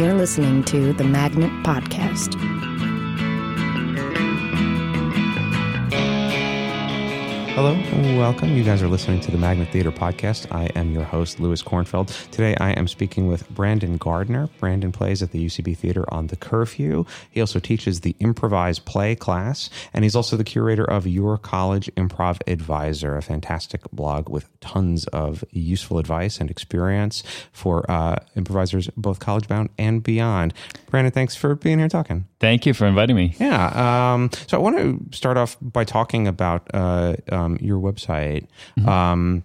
You're listening to the Magnet Podcast. Hello, and welcome. You guys are listening to the Magnet Theater Podcast. I am your host, Lewis Kornfeld. Today I am speaking with Brandon Gardner. Brandon plays at the UCB Theater on the Curfew. He also teaches the improvised play class, and he's also the curator of Your College Improv Advisor, a fantastic blog with tons of useful advice and experience for uh, improvisers, both college bound and beyond. Brandon, thanks for being here talking. Thank you for inviting me. Yeah. Um, so I want to start off by talking about uh, um, your website. Um,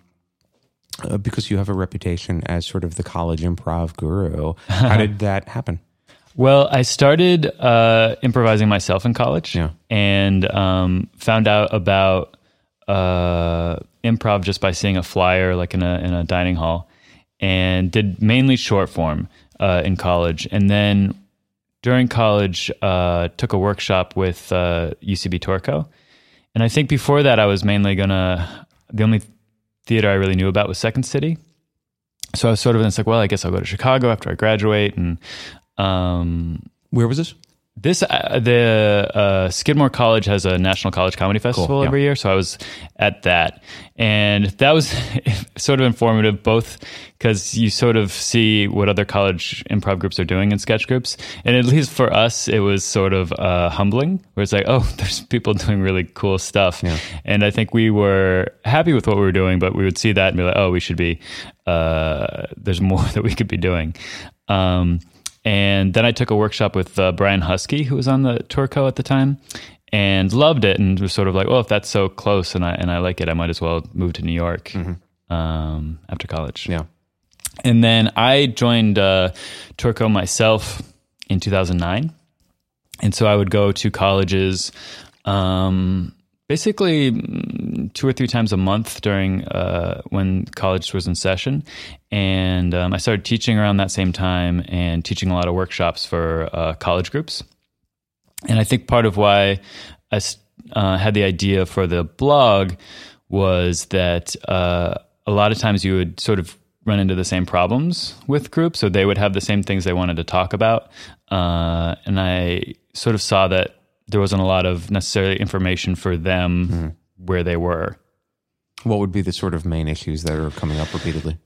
uh, because you have a reputation as sort of the college improv guru. How did that happen? Well, I started uh, improvising myself in college Yeah. and um, found out about uh, improv just by seeing a flyer like in a, in a dining hall and did mainly short form uh, in college. And then during college, uh, took a workshop with uh, UCB TourCo. And I think before that, I was mainly to, the only theater I really knew about was Second City. So I was sort of, it's like, well, I guess I'll go to Chicago after I graduate. And um, Where was this? This uh, the uh, Skidmore College has a National College Comedy Festival yeah. every year, so I was at that, and that was sort of informative, both because you sort of see what other college improv groups are doing in sketch groups, and at least for us, it was sort of uh, humbling, where it's like, oh, there's people doing really cool stuff, and I think we were happy with what we were doing, but we would see that and be like, oh, we should be, uh, there's more that we could be doing. Um, and then I took a workshop with uh, Brian Huskey, who was on the TourCo at the time, and loved it, and was sort of like, "Well, if that's so close and I and I like it, I might as well move to New York um, after college." Yeah. And then I joined uh, TourCo myself in 2009. And so I would go to colleges um, basically mm, two or three times a month during uh, when college was in session. And um, I started teaching around that same time and teaching a lot of workshops for uh, college groups. And I think part of why I uh, had the idea for the blog was that uh, a lot of times you would sort of run into the same problems with groups. So they would have the same things they wanted to talk about. Uh, and I sort of saw that there wasn't a lot of necessarily information for them where they were. What would be the sort of main issues that are coming up repeatedly?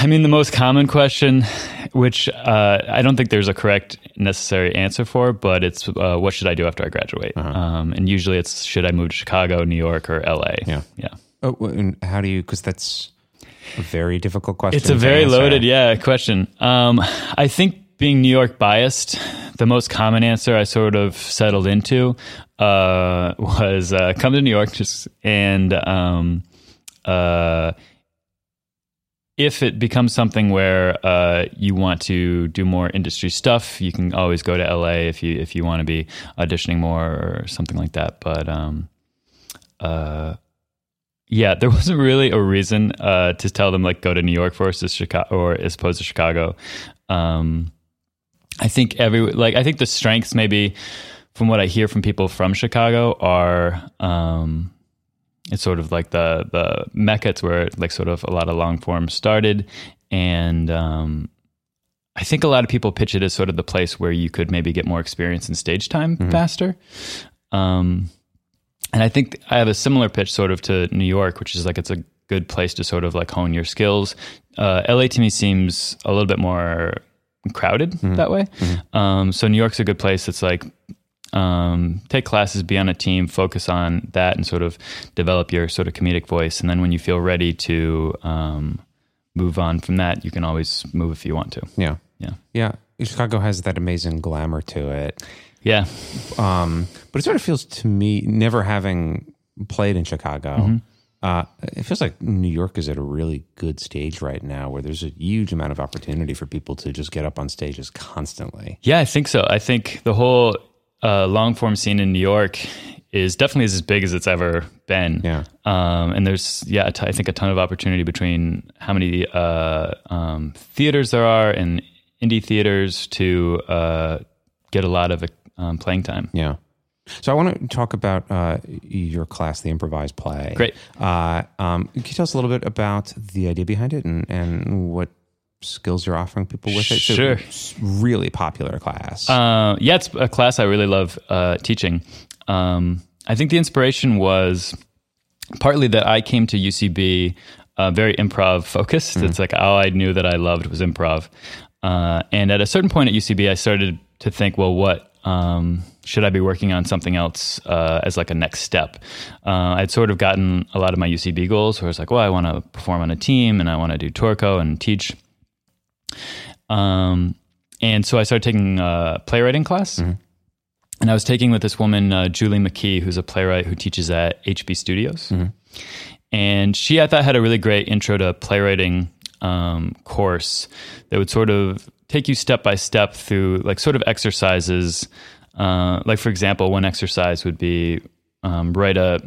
I mean, the most common question, which uh, I don't think there's a correct necessary answer for, but it's uh, what should I do after I graduate? Um, and usually it's should I move to Chicago, New York, or LA? Yeah. Yeah. Oh, and how do you? Because that's a very difficult question. It's a very answer. loaded, yeah, question. Um, I think being New York biased, the most common answer I sort of settled into uh, was uh, come to New York just and um, uh, if it becomes something where uh, you want to do more industry stuff, you can always go to LA if you if you want to be auditioning more or something like that. But um, uh, yeah, there wasn't really a reason uh, to tell them like go to New York versus Chicago or as opposed to Chicago. Um, I think every like I think the strengths maybe from what I hear from people from Chicago are um, it's sort of like the the mecca. It's where like sort of a lot of long form started, and um, I think a lot of people pitch it as sort of the place where you could maybe get more experience in stage time faster. Um, and I think I have a similar pitch sort of to New York, which is like it's a good place to sort of like hone your skills. Uh, LA to me seems a little bit more crowded that way. Um, so New York's a good place. It's like um, take classes, be on a team, focus on that, and sort of develop your sort of comedic voice. And then when you feel ready to um, move on from that, you can always move if you want to. Yeah. Yeah, Yeah. Chicago has that amazing glamour to it. yeah, Um, but it sort of feels to me, never having played in Chicago, Mm-hmm. Uh, it feels like New York is at a really good stage right now where there's a huge amount of opportunity for people to just get up on stages constantly. Yeah, I think so. I think the whole uh, long form scene in New York is definitely as big as it's ever been. Yeah. Um, and there's, yeah, t- I think a ton of opportunity between how many uh, um, theaters there are and indie theaters to uh, get a lot of um, playing time. Yeah. So I want to talk about uh, your class, the improvised play. Great. Uh, um, can you tell us a little bit about the idea behind it and, and what skills you're offering people with it? So Sure. it's really popular class. Uh, yeah, it's a class I really love uh, teaching. Um, I think the inspiration was partly that I came to UCB uh, very improv focused. It's like all I knew that I loved was improv. Uh, and at a certain point at UCB, I started to think, well, what um, should I be working on something else uh, as like a next step? Uh, I'd sort of gotten a lot of my UCB goals where it's like, well, I want to perform on a team and I want to do TourCo and teach. Um, and so I started taking a playwriting class. And I was taking with this woman, uh, Julie McKee, who's a playwright who teaches at HB Studios. And she, I thought, had a really great intro to playwriting um, course that would sort of take you step by step through, like, sort of exercises. Uh, like, for example, one exercise would be um, write a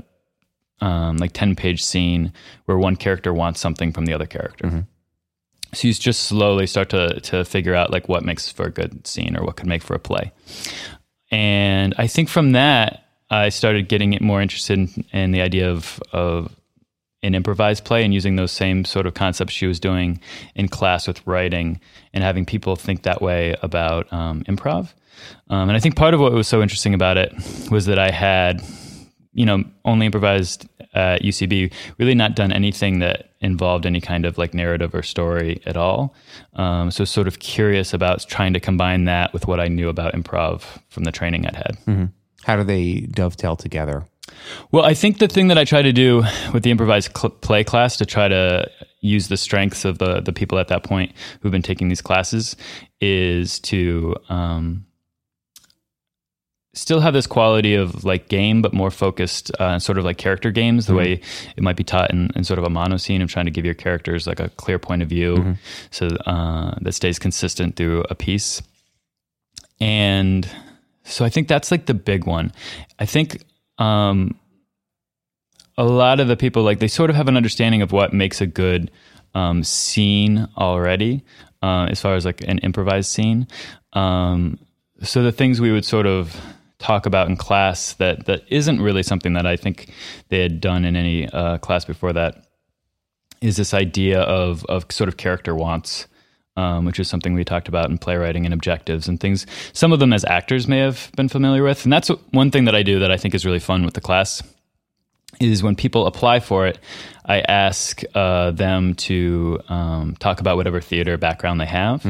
um, like 10 page scene where one character wants something from the other character. So you just slowly start to to figure out like what makes for a good scene or what could make for a play. And I think from that I started getting more interested in, in the idea of of an improvised play and using those same sort of concepts she was doing in class with writing and having people think that way about um, improv. Um, and I think part of what was so interesting about it was that I had, you know, only improvised at UCB, really not done anything that involved any kind of like narrative or story at all. Um, so sort of curious about trying to combine that with what I knew about improv from the training I'd had. How do they dovetail together? Well, I think the thing that I try to do with the improvised cl- play class to try to use the strengths of the the people at that point who've been taking these classes is to um, still have this quality of like game, but more focused, uh, sort of like character games, the way it might be taught in, in sort of a mono scene of trying to give your characters like a clear point of view, so uh, that stays consistent through a piece. And so I think that's like the big one. I think um, a lot of the people like they sort of have an understanding of what makes a good um, scene already, uh, as far as like an improvised scene. Um, so the things we would sort of talk about in class that that isn't really something that I think they had done in any uh, class before that is this idea of of sort of character wants. Um, which is something we talked about in playwriting and objectives and things. Some of them, as actors, may have been familiar with, and that's one thing that I do that I think is really fun with the class. Is when people apply for it, I ask uh, them to um, talk about whatever theater background they have.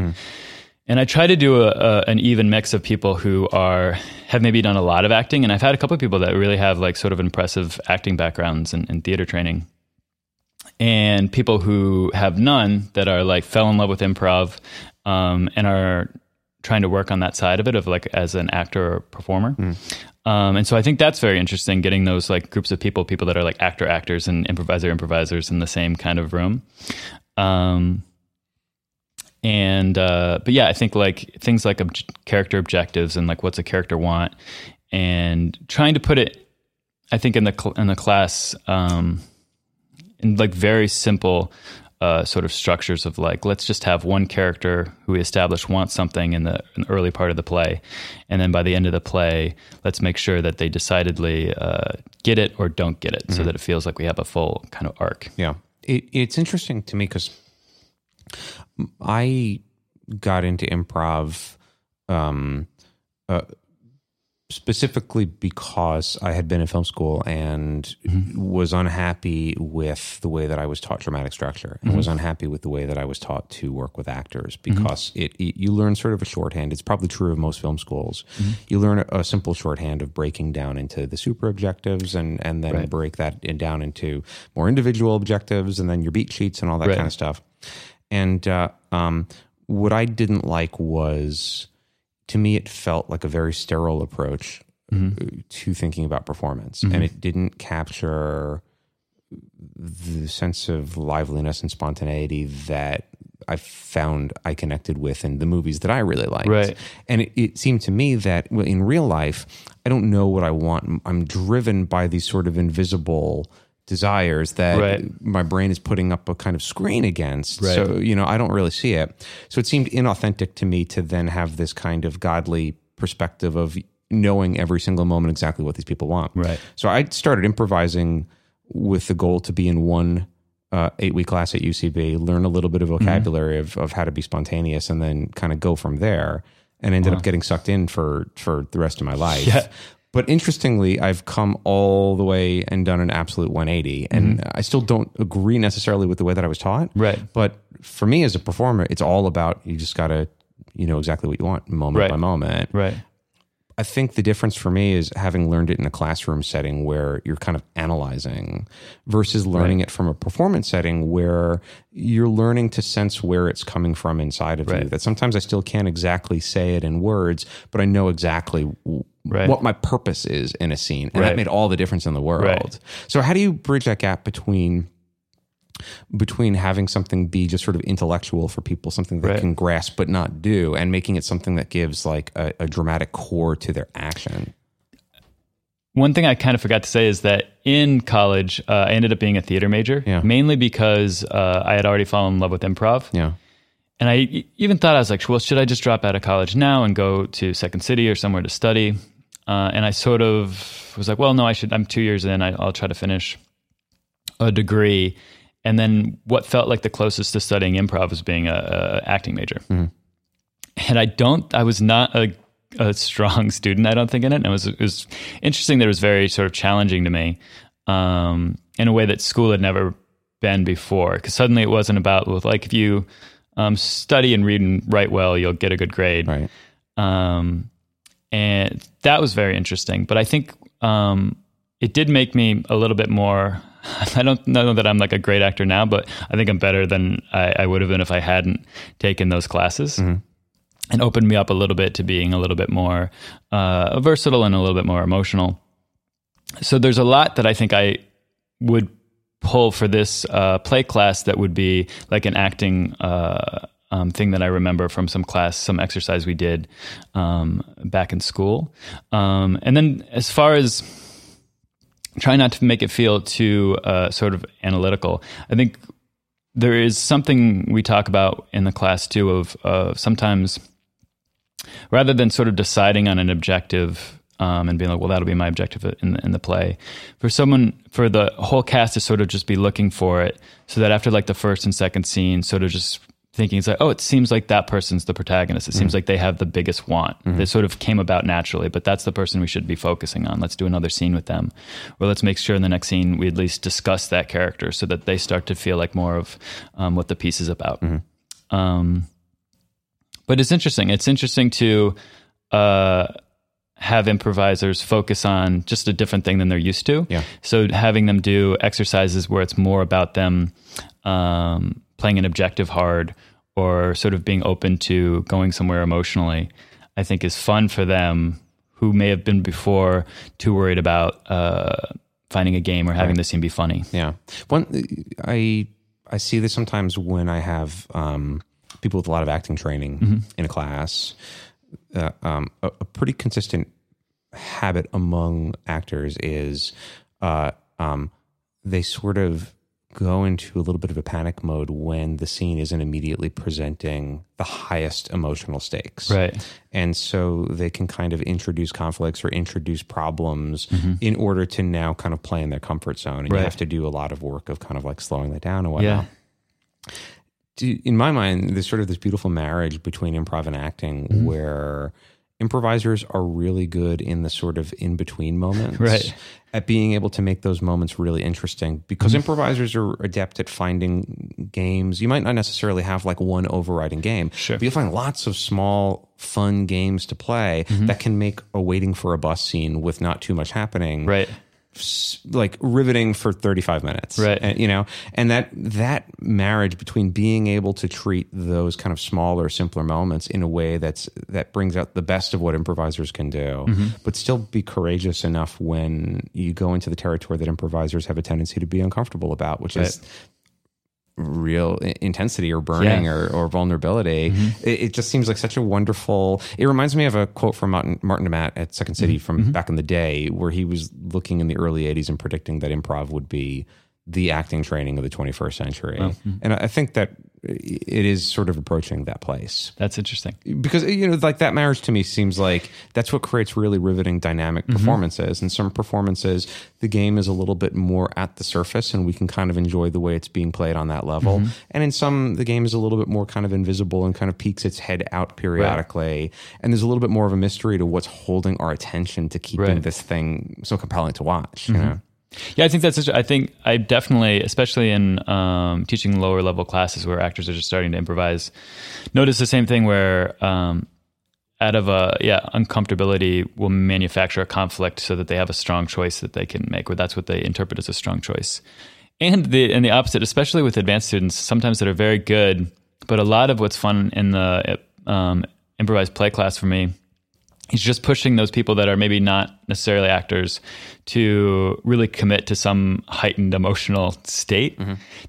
And I try to do a, a, an even mix of people who are have maybe done a lot of acting, and I've had a couple of people that really have like sort of impressive acting backgrounds and, and theater training, and people who have none that are like fell in love with improv um, and are trying to work on that side of it of like as an actor or performer. Um, and so I think that's very interesting, getting those like groups of people, people that are like actor actors and improviser improvisers in the same kind of room. Um, and uh, but yeah, I think like things like ob- character objectives and like what's a character want, and trying to put it, I think in the cl- in the class, um, in like very simple uh, sort of structures of like let's just have one character who we establish wants something in the, in the early part of the play, and then by the end of the play, let's make sure that they decidedly uh, get it or don't get it, so that it feels like we have a full kind of arc. Yeah, it, it's interesting to me because I got into improv um, uh, specifically because I had been in film school and was unhappy with the way that I was taught dramatic structure and was unhappy with the way that I was taught to work with actors because it, it you learn sort of a shorthand. It's probably true of most film schools. You learn a, a simple shorthand of breaking down into the super objectives and and then Right. break that in, down into more individual objectives and then your beat sheets and all that Right. kind of stuff. And uh, um, what I didn't like was, to me, it felt like a very sterile approach uh, to thinking about performance, and it didn't capture the sense of liveliness and spontaneity that I found I connected with in the movies that I really liked. Right. And it, it seemed to me that in real life, I don't know what I want. I'm driven by these sort of invisible desires that Right. my brain is putting up a kind of screen against. Right. So, you know, I don't really see it. So it seemed inauthentic to me to then have this kind of godly perspective of knowing every single moment exactly what these people want. Right. So I started improvising with the goal to be in one uh, eight week class at UCB, learn a little bit of vocabulary of, of how to be spontaneous, and then kind of go from there. And ended up getting sucked in for for the rest of my life. Yeah. But interestingly, I've come all the way and done an absolute 180, and mm-hmm. I still don't agree necessarily with the way that I was taught. Right. But for me as a performer, it's all about you just got to you know exactly what you want moment Right. by moment. Right. I think the difference for me is having learned it in a classroom setting where you're kind of analyzing versus learning it from a performance setting where you're learning to sense where it's coming from inside of you. That sometimes I still can't exactly say it in words, but I know exactly Right. what my purpose is in a scene. And that made all the difference in the world. Right. So how do you bridge that gap between between having something be just sort of intellectual for people, something they Right. can grasp but not do, and making it something that gives like a, a dramatic core to their action. One thing I kind of forgot to say is that in college, uh, I ended up being a theater major, Yeah. mainly because uh, I had already fallen in love with improv. Yeah. And I even thought I was like, well, should I just drop out of college now and go to Second City or somewhere to study? Uh, and I sort of was like, well, no, I should. I'm two years in. I, I'll try to finish a degree. And then what felt like the closest to studying improv was being a, a acting major. And I don't. I was not a, a strong student. I don't think in it. And it was it was interesting. That it was very sort of challenging to me um, in a way that school had never been before. Because suddenly it wasn't about with like if you um, study and read and write well, you'll get a good grade. Right. Um, and that was very interesting. But I think um, it did make me a little bit more. I don't know that I'm like a great actor now, but I think I'm better than I, I would have been if I hadn't taken those classes. And opened me up a little bit to being a little bit more uh, versatile and a little bit more emotional. So there's a lot that I think I would pull for this uh, play class that would be like an acting uh, um, thing that I remember from some class, some exercise we did um, back in school. Um, and then as far as try not to make it feel too uh, sort of analytical, I think there is something we talk about in the class too of uh, sometimes rather than sort of deciding on an objective um, and being like, well, that'll be my objective in the, in the play. For someone, for the whole cast to sort of just be looking for it, so that after like the first and second scene, sort of just thinking it's like, oh, it seems like that person's the protagonist. It seems like they have the biggest want. They sort of came about naturally, but that's the person we should be focusing on. Let's do another scene with them, or let's make sure in the next scene we at least discuss that character so that they start to feel like more of um, what the piece is about. Um, but it's interesting. It's interesting to uh, have improvisers focus on just a different thing than they're used to. Yeah. So having them do exercises where it's more about them um, playing an objective hard or sort of being open to going somewhere emotionally, I think is fun for them who may have been before too worried about uh, finding a game or having the scene be funny. Yeah. One, I I see this sometimes when I have um, people with a lot of acting training in a class. Uh, um, a, a pretty consistent habit among actors is uh, um, they sort of go into a little bit of a panic mode when the scene isn't immediately presenting the highest emotional stakes. Right. And so they can kind of introduce conflicts or introduce problems in order to now kind of play in their comfort zone. And you have to do a lot of work of kind of like slowing that down and whatnot. Yeah. In my mind, there's sort of this beautiful marriage between improv and acting Mm-hmm. where improvisers are really good in the sort of in between moments. Right. At being able to make those moments really interesting because Mm-hmm. improvisers are adept at finding games. You might not necessarily have like one overriding game, Sure. but you'll find lots of small, fun games to play Mm-hmm. that can make a waiting for a bus scene with not too much happening Right. Like riveting for 35 minutes Right. and, you know and that that marriage between being able to treat those kind of smaller simpler moments in a way that's that brings out the best of what improvisers can do Mm-hmm. but still be courageous enough when you go into the territory that improvisers have a tendency to be uncomfortable about which is real intensity or burning Yeah. or, or vulnerability. Mm-hmm. It, it just seems like such a wonderful. It reminds me of a quote from Martin, Martin de Maat at Second City mm-hmm. from mm-hmm. back in the day, where he was looking in the early '80s and predicting that improv would be the acting training of the 21st century. And I I think that it is sort of approaching that place That's interesting. because you know like that marriage to me seems like that's what creates really riveting dynamic Mm-hmm. performances and some performances the game is a little bit more at the surface and we can kind of enjoy the way it's being played on that level Mm-hmm. and in some the game is a little bit more kind of invisible and kind of peeks its head out periodically and there's a little bit more of a mystery to what's holding our attention to keeping Right. this thing so compelling to watch you know Yeah, I think that's. I think I definitely, especially in um, teaching lower level classes where actors are just starting to improvise, notice the same thing where um, out of a yeah uncomfortability will manufacture a conflict so that they have a strong choice that they can make, or that's what they interpret as a strong choice. And the and the opposite, especially with advanced students, sometimes that are very good, but a lot of what's fun in the um, improvised play class for me he's just pushing those people that are maybe not necessarily actors to really commit to some heightened emotional state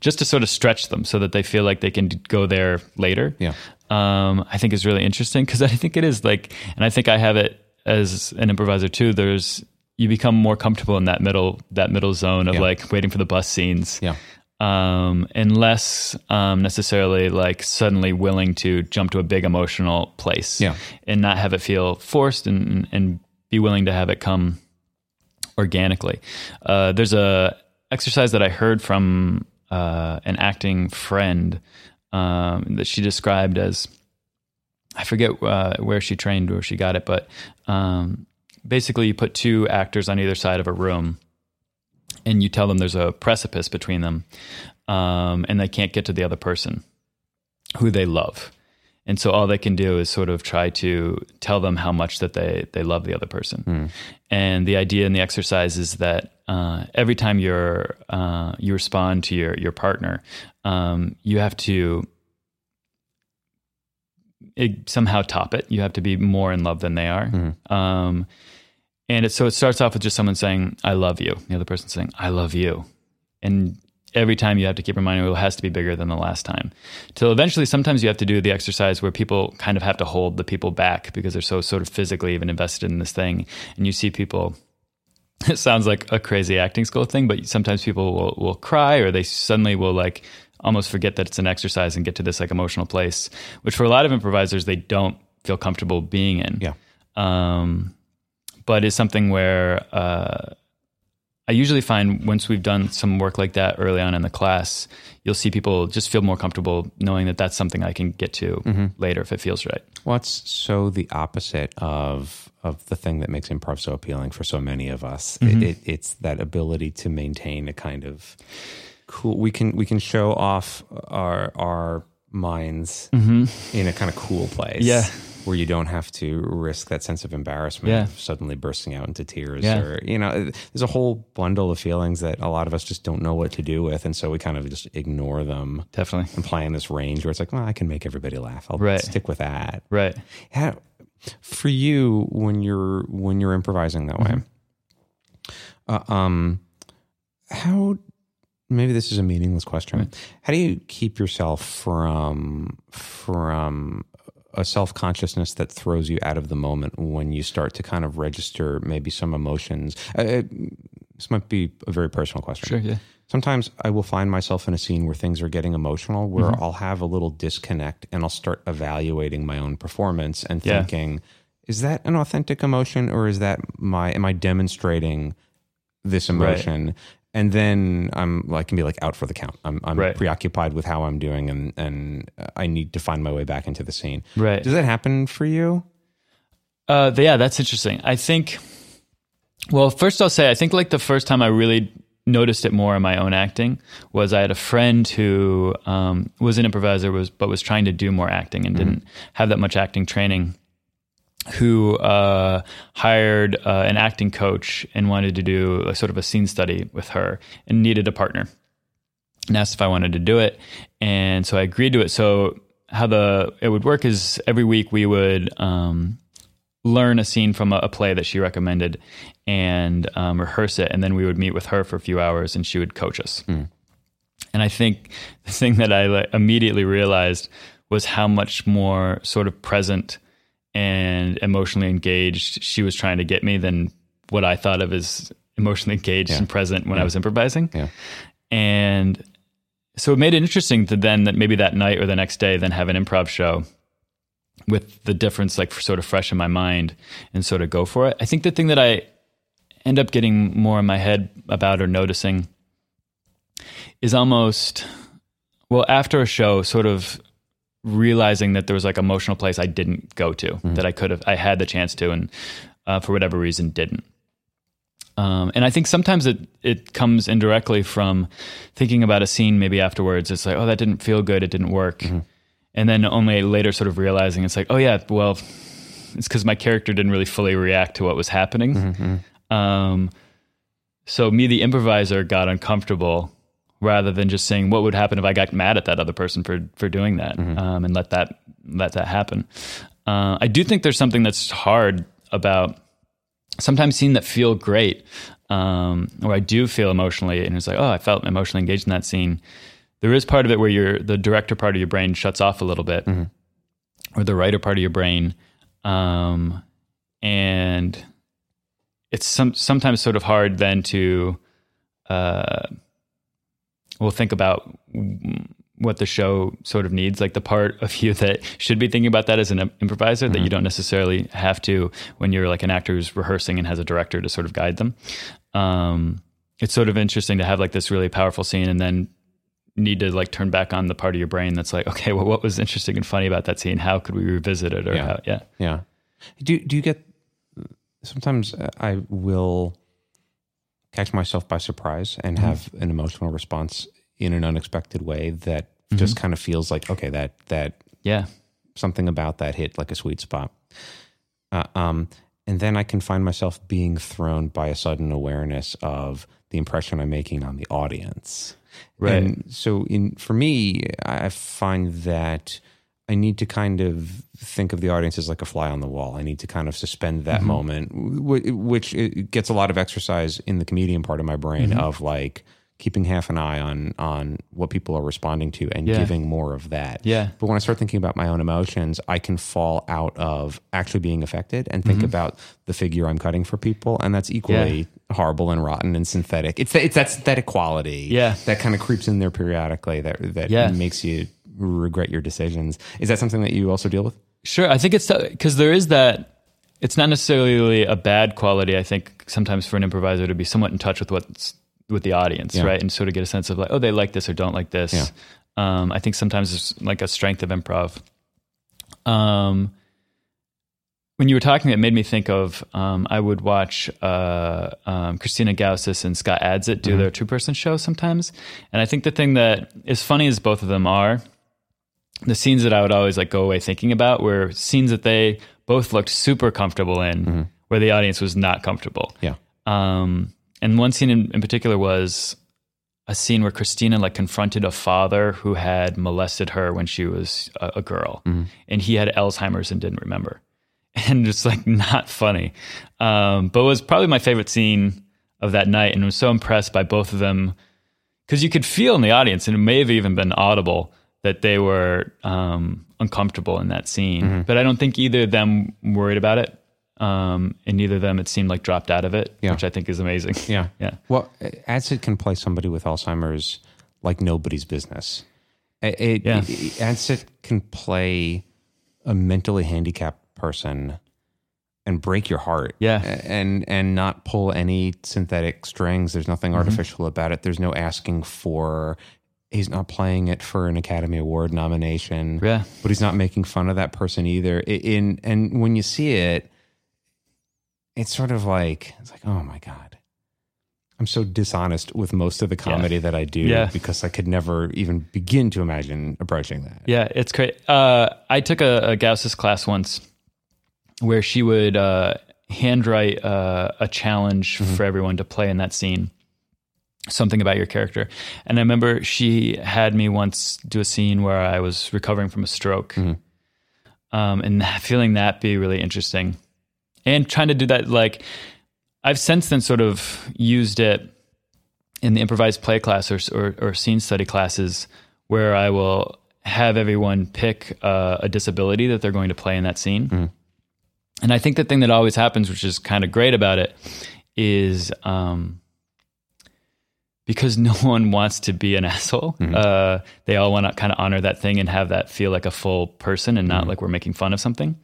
just to sort of stretch them so that they feel like they can go there later. Yeah. um, i think is really interesting because i think it is like and i think i have it as an improviser too. There's you become more comfortable in that middle that middle zone of Yeah. like waiting for the bus scenes. Yeah um, and less um, necessarily like suddenly willing to jump to a big emotional place Yeah. and not have it feel forced and, and be willing to have it come organically. Uh, there's a exercise that I heard from uh, an acting friend um, that she described as I forget uh, where she trained or she got it, but um, basically you put two actors on either side of a room and you tell them there's a precipice between them um, and they can't get to the other person who they love. And so all they can do is sort of try to tell them how much that they they love the other person. And the idea in the exercise is that uh, every time you're uh, you respond to your your partner um, you have to it, somehow top it. You have to be more in love than they are. Um, and it, so it starts off with just someone saying, I love you. The other person saying, I love you. And every time you have to keep reminding it has to be bigger than the last time. Till eventually, sometimes you have to do the exercise where people kind of have to hold the people back because they're so sort of physically even invested in this thing. And you see people, it sounds like a crazy acting school thing, but sometimes people will, will cry or they suddenly will like almost forget that it's an exercise and get to this like emotional place, which for a lot of improvisers, they don't feel comfortable being in yeah um, but is something where uh, I usually find once we've done some work like that early on in the class, you'll see people just feel more comfortable knowing that that's something I can get to mm-hmm. later if it feels right. Well, it's so the opposite of of the thing that makes improv so appealing for so many of us. It, mm-hmm. it, it's that ability to maintain a kind of cool. We can we can show off our our minds mm-hmm. in a kind of cool place. Yeah. Where you don't have to risk that sense of embarrassment Yeah. of suddenly bursting out into tears Yeah. or you know there's a whole bundle of feelings that a lot of us just don't know what to do with and so we kind of just ignore them Definitely. and play in this range where it's like well I can make everybody laugh I'll Right. stick with that Right. how, for you when you're when you're improvising that way uh, um how maybe this is a meaningless question how do you keep yourself from from a self-consciousness that throws you out of the moment when you start to kind of register maybe some emotions uh, this might be a very personal question Sure. Yeah. Sometimes I will find myself in a scene where things are getting emotional, where I'll have a little disconnect and I'll start evaluating my own performance and Yeah. thinking, is that an authentic emotion or is that my, am I demonstrating this emotion? And then I'm, like can be like out for the count. I'm, I'm Right. preoccupied with how I'm doing and, and I need to find my way back into the scene. Right. Does that happen for you? Uh, yeah, that's interesting. I think. Well, first I'll say I think like the first time I really noticed it more in my own acting was I had a friend who um, was an improviser was but was trying to do more acting and didn't have that much acting training. Who uh, hired uh, an acting coach and wanted to do a sort of a scene study with her and needed a partner and asked if I wanted to do it. And so I agreed to it. So how the it would work is every week we would um, learn a scene from a, a play that she recommended and um, rehearse it, and then we would meet with her for a few hours, and she would coach us. And I think the thing that I like, immediately realized was how much more sort of present and emotionally engaged she was trying to get me than what I thought of as emotionally engaged and present when I was improvising Yeah. and so it made it interesting to then that maybe that night or the next day then have an improv show with the difference like sort of fresh in my mind and sort of go for it. I think the thing that I end up getting more in my head about or noticing is almost well after a show sort of realizing that there was like emotional place I didn't go to mm-hmm. that I could have I had the chance to and uh, for whatever reason didn't. Um, and I think sometimes it it comes indirectly from thinking about a scene maybe afterwards. It's like, oh, that didn't feel good. It didn't work. Mm-hmm. And then only later sort of realizing it's like, oh yeah, well, it's because my character didn't really fully react to what was happening. Mm-hmm. Um, so me, the improviser, got uncomfortable rather than just saying what would happen if I got mad at that other person for for doing that mm-hmm. um, and let that let that happen. Uh, I do think there's something that's hard about sometimes scenes that feel great, um, or I do feel emotionally, and it's like, oh, I felt emotionally engaged in that scene. There is part of it where you're the director part of your brain shuts off a little bit, mm-hmm. or the writer part of your brain, um, and it's some sometimes sort of hard then to, uh, well, think about what the show sort of needs, like the part of you that should be thinking about that as an improviser mm-hmm. that you don't necessarily have to when you're like an actor who's rehearsing and has a director to sort of guide them. Um, it's sort of interesting to have like this really powerful scene and then need to like turn back on the part of your brain that's like, okay, well, what was interesting and funny about that scene? How could we revisit it? Or yeah, how, yeah, yeah. Do do you get? Sometimes I will catch myself by surprise and mm-hmm. have an emotional response in an unexpected way that mm-hmm. just kind of feels like okay that that yeah something about that hit like a sweet spot uh, um, and then i can find myself being thrown by a sudden awareness of the impression i'm making on the audience right and so in for me i find that I need to kind of think of the audience as like a fly on the wall. I need to kind of suspend that mm-hmm. moment, which gets a lot of exercise in the comedian part of my brain mm-hmm. of like, keeping half an eye on on what people are responding to and yeah. giving more of that. Yeah. But when I start thinking about my own emotions, I can fall out of actually being affected and think mm-hmm. about the figure I'm cutting for people, and that's equally yeah. horrible and rotten and synthetic. It's it's that synthetic quality, yeah. that kind of creeps in there periodically that that yeah. makes you regret your decisions. Is that something that you also deal with? Sure, I think it's because there is that. It's not necessarily a bad quality. I think sometimes for an improviser to be somewhat in touch with what's with the audience, yeah. right? And sort of get a sense of like, oh, they like this or don't like this. Yeah. Um, I think sometimes it's like a strength of improv. Um, when you were talking, it made me think of um, I would watch uh, um, Christina Gausas and Scott Adsit do mm-hmm. their two person show sometimes, and I think the thing that as funny as both of them are, the scenes that I would always like go away thinking about were scenes that they both looked super comfortable in, mm-hmm. where the audience was not comfortable. Yeah. Um, and one scene in, in particular was a scene where Christina like confronted a father who had molested her when she was a, a girl, mm-hmm. and he had Alzheimer's and didn't remember, and it's like not funny. Um, but was probably my favorite scene of that night, and I was so impressed by both of them because you could feel in the audience, and it may have even been audible that they were um, uncomfortable in that scene. Mm-hmm. But I don't think either of them worried about it. Um, and neither of them, it seemed like dropped out of it, yeah. which I think is amazing. Yeah. yeah. Well, Adsit can play somebody with Alzheimer's like nobody's business. It, it, yeah. Adsit can play a mentally handicapped person and break your heart. Yeah. And and not pull any synthetic strings. There's nothing mm-hmm. artificial about it. There's no asking for he's not playing it for an Academy Award nomination. Yeah. But he's not making fun of that person either. In and when you see it, it's sort of like it's like oh my god i'm so dishonest with most of the comedy yeah. that i do yeah. because i could never even begin to imagine approaching that yeah it's great uh, i took a, a Gausas class once where she would uh, handwrite uh, a challenge mm-hmm. for everyone to play in that scene something about your character and i remember she had me once do a scene where i was recovering from a stroke mm-hmm. um, and feeling that be really interesting and trying to do that like I've since then sort of used it in the improvised play class or, or, or scene study classes where I will have everyone pick uh, a disability that they're going to play in that scene. Mm. And I think the thing that always happens, which is kind of great about it, is um, because no one wants to be an asshole. Uh, they all want to kind of honor that thing and have that feel like a full person and not like we're making fun of something.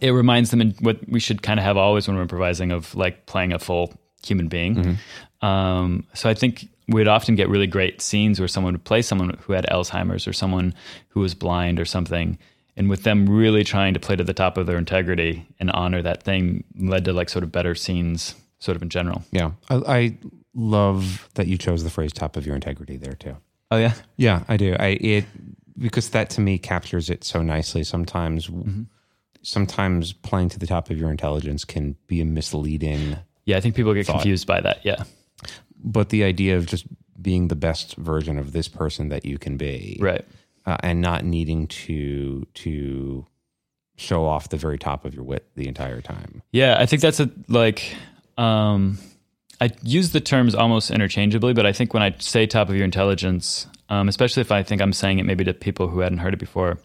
It reminds them in what we should kind of have always when we're improvising of like playing a full human being. Um, so I think we'd often get really great scenes where someone would play someone who had Alzheimer's or someone who was blind or something. And with them really trying to play to the top of their integrity and honor that thing led to like sort of better scenes, sort of in general. Yeah. I, I love that you chose the phrase top of your integrity there too. Oh, yeah. Yeah, I do. I it because that to me captures it so nicely. Sometimes sometimes playing to the top of your intelligence can be a misleading Yeah, I think people get confused by that. Yeah. but the idea of just being the best version of this person that you can be Right. uh, and not needing to to show off the very top of your wit the entire time Yeah, I think that's a like um I use the terms almost interchangeably, but I think when I say top of your intelligence, um, especially if I think I'm saying it maybe to people who hadn't heard it before,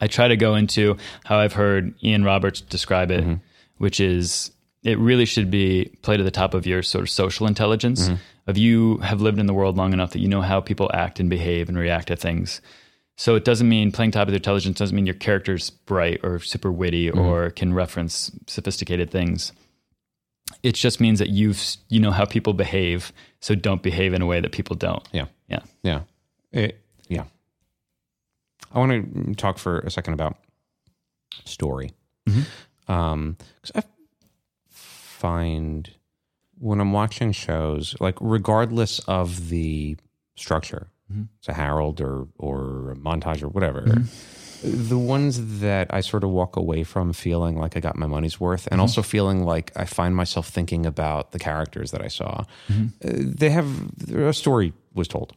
I try to go into how I've heard Ian Roberts describe it, mm-hmm. which is it really should be play to the top of your sort of social intelligence mm-hmm. of you have lived in the world long enough that you know how people act and behave and react to things. So it doesn't mean playing top of your intelligence doesn't mean your character's bright or super witty mm-hmm. or can reference sophisticated things. It just means that you've you know how people behave, so don't behave in a way that people don't. yeah Yeah. yeah It- yeah i want to talk for a second about story mm-hmm. um because i find when i'm watching shows like regardless of the structure mm-hmm. it's a Harold or or a montage or whatever. Mm-hmm. The ones that I sort of walk away from feeling like I got my money's worth, and also feeling like I find myself thinking about the characters that I saw. Uh, they have a story was told,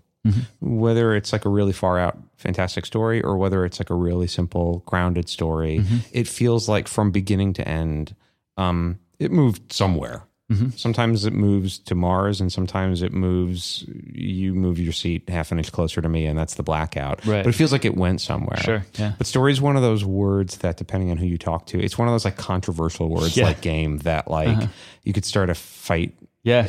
whether it's like a really far out fantastic story or whether it's like a really simple grounded story. It feels like from beginning to end, um, it moved somewhere. Sometimes it moves to Mars, and sometimes it moves. You move your seat half an inch closer to me, and that's the blackout. Right. But it feels like it went somewhere. Sure, yeah. But story is one of those words that, depending on who you talk to, it's one of those like controversial words, Yeah. Uh-huh. like game that like you could start a fight Yeah.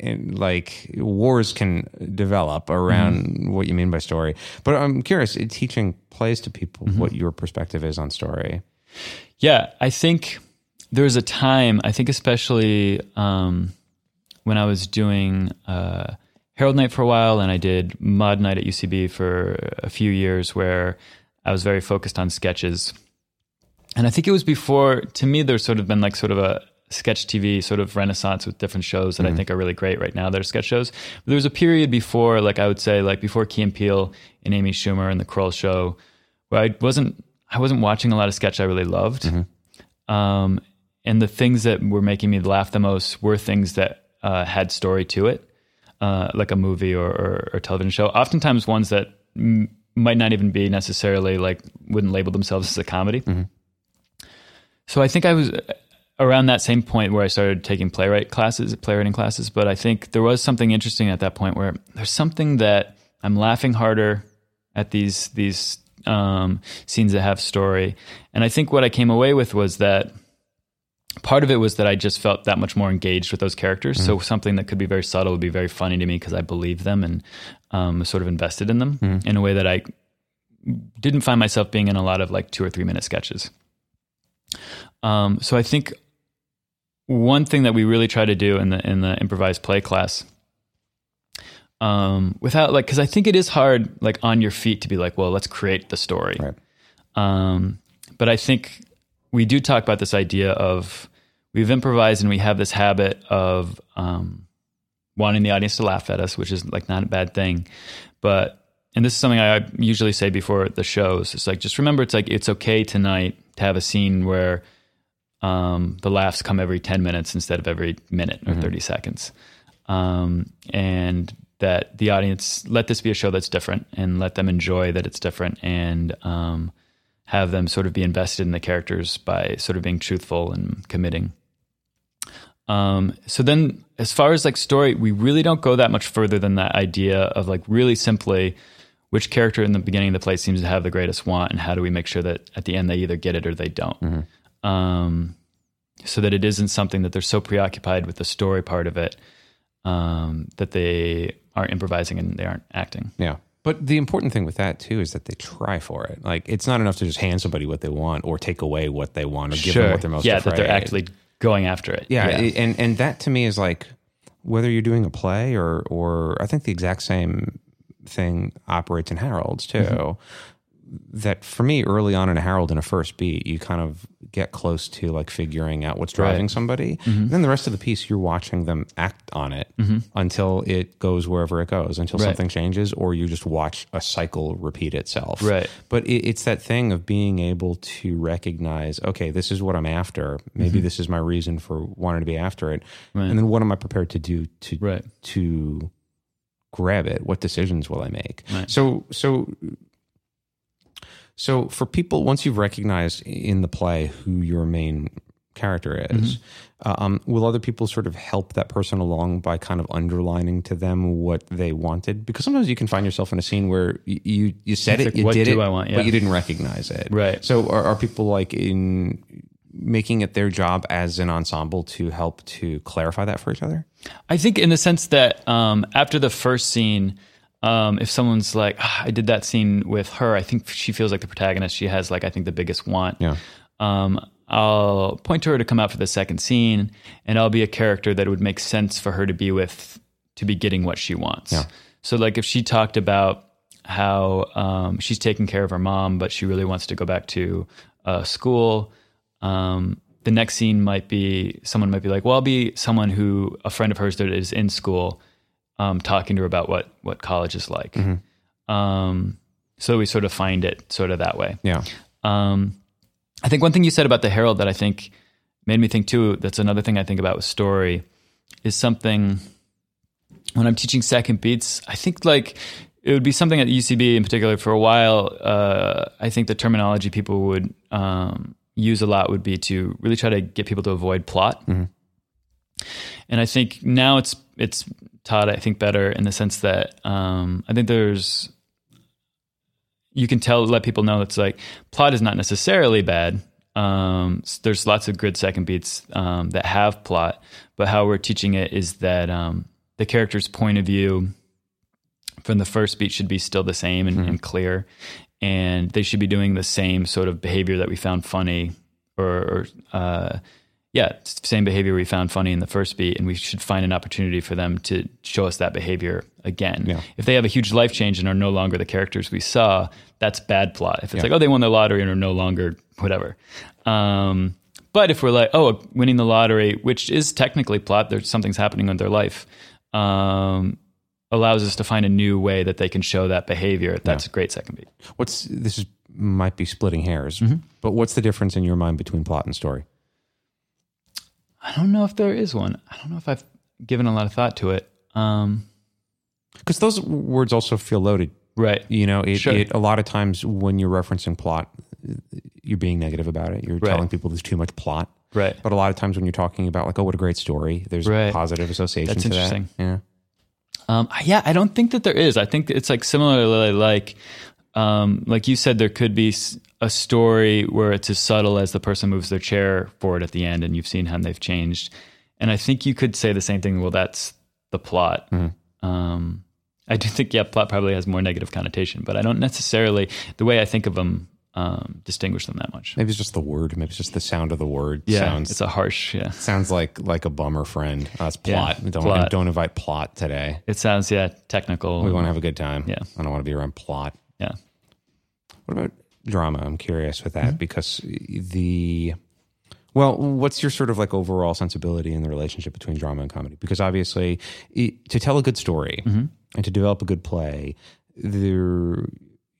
and like wars can develop around Mm-hmm. what you mean by story. But I'm curious, teaching plays to people, Mm-hmm. what your perspective is on story. Yeah, I think there was a time, I think especially um, when I was doing uh, Harold Night for a while and I did Maude Night at UCB for a few years where I was very focused on sketches. And I think it was before, to me, there's sort of been like sort of a sketch TV sort of renaissance with different shows that I think are really great right now. They're sketch shows. But there was a period before, like I would say, like before Key and Peele and Amy Schumer and The Kroll Show, where I wasn't, I wasn't watching a lot of sketch I really loved. Um, and the things that were making me laugh the most were things that uh, had story to it, uh, like a movie or, or, or television show. Oftentimes, ones that m- might not even be necessarily like wouldn't label themselves as a comedy. So I think I was around that same point where I started taking playwright classes, playwriting classes. But I think there was something interesting at that point where there's something that I'm laughing harder at these these um, scenes that have story, and I think what I came away with was that part of it was that I just felt that much more engaged with those characters. So something that could be very subtle would be very funny to me because I believed them and um, sort of invested in them in a way that I didn't find myself being in a lot of like two or three minute sketches. Um, so I think one thing that we really try to do in the in the improvised play class, um, without like, because I think it is hard, like on your feet, to be like, well, let's create the story. Right. Um, but I think we do talk about this idea of we've improvised and we have this habit of um, wanting the audience to laugh at us, which is like not a bad thing. But and this is something I usually say before the shows. It's like just remember, it's like it's okay tonight to have a scene where um, the laughs come every ten minutes instead of every minute or thirty seconds, um, and that the audience let this be a show that's different and let them enjoy that it's different and um, have them sort of be invested in the characters by sort of being truthful and committing. Um, so then, as far as like story, we really don't go that much further than that idea of like really simply which character in the beginning of the play seems to have the greatest want, and how do we make sure that at the end they either get it or they don't. Um, so that it isn't something that they're so preoccupied with the story part of it um, that they aren't improvising and they aren't acting. Yeah. But the important thing with that too is that they try for it. Like it's not enough to just hand somebody what they want or take away what they want or give them what they're most yeah, afraid. that they're actually going after it. yeah, it- and and that to me is like whether you're doing a play or or I think the exact same thing operates in Harold's too. Mm-hmm. That for me, early on in a Harold in a first beat, you kind of get close to like figuring out what's driving Right. somebody. Mm-hmm. And then the rest of the piece, you're watching them act on it until it goes wherever it goes, until Right. something changes, or you just watch a cycle repeat itself. Right. But it, it's that thing of being able to recognize, okay, this is what I'm after. Maybe this is my reason for wanting to be after it. Mm-hmm. Right. And then what am I prepared to do to to grab it? What decisions will I make? So so so for people, once you've recognized in the play who your main character is, Mm-hmm. uh, um, will other people sort of help that person along by kind of underlining to them what they wanted? Because sometimes you can find yourself in a scene where you you said It's it, like, you what did do it, I want? Yeah. but you didn't recognize it. Right. So are, are people like in making it their job as an ensemble to help to clarify that for each other? I think in the sense that um, after the first scene, um, if someone's like, "Ah, I did that scene with her, I think she feels like the protagonist. She has like I think the biggest want. Yeah. Um, I'll point to her to come out for the second scene, and I'll be a character that it would make sense for her to be with, to be getting what she wants. Yeah. So like if she talked about how um, she's taking care of her mom, but she really wants to go back to uh, school. Um, the next scene might be someone might be like, "Well, I'll be someone who a friend of hers that is in school, um, talking to her about what what college is like." Um, so we sort of find it sort of that way. Yeah. Um, I think one thing you said about the Harold that I think made me think too. That's another thing I think about with story is something when I'm teaching second beats. I think like it would be something at UCB in particular for a while. Uh, I think the terminology people would um, use a lot would be to really try to get people to avoid plot. And I think now it's it's taught I think better in the sense that um, I think there's you can tell let people know it's like plot is not necessarily bad. Um, there's lots of good second beats um, that have plot but how we're teaching it is that um, the character's point of view from the first beat should be still the same and, and clear and they should be doing the same sort of behavior that we found funny or, or uh, yeah, same behavior we found funny in the first beat, and we should find an opportunity for them to show us that behavior again. Yeah. If they have a huge life change and are no longer the characters we saw, that's bad plot. If it's like, oh, they won the lottery and are no longer whatever. Um, but if we're like, oh, winning the lottery, which is technically plot, there's something's happening in their life, um, allows us to find a new way that they can show that behavior. That's a great second beat. What's this is might be splitting hairs, Mm-hmm. but what's the difference in your mind between plot and story? I don't know if there is one. I don't know if I've given a lot of thought to it. Um, Because those words also feel loaded. right. You know, it, Sure. it a lot of times when you're referencing plot, you're being negative about it. You're Right. telling people there's too much plot. Right. But a lot of times when you're talking about like, oh, what a great story, there's Right. positive association That's to interesting. that. Yeah. Um, yeah, I don't think that there is. I think it's like similarly like, um, like you said, there could be a story where it's as subtle as the person moves their chair forward at the end, and you've seen how they've changed. And I think you could say the same thing. Well, that's the plot. Um, I do think, yeah, plot probably has more negative connotation, but I don't necessarily the way I think of them um, distinguish them that much. Maybe it's just the word. Maybe it's just the sound of the word. Yeah, sounds it's a harsh. Yeah, sounds like like a bummer friend. Uh, it's Yeah, don't plot. don't invite plot today. it sounds yeah technical. We want to have a good time. Yeah. I don't want to be around plot. yeah. What about drama? I'm curious with Mm-hmm. that because the well, what's your sort of like overall sensibility in the relationship between drama and comedy? Because obviously, it, to tell a good story Mm-hmm. and to develop a good play, there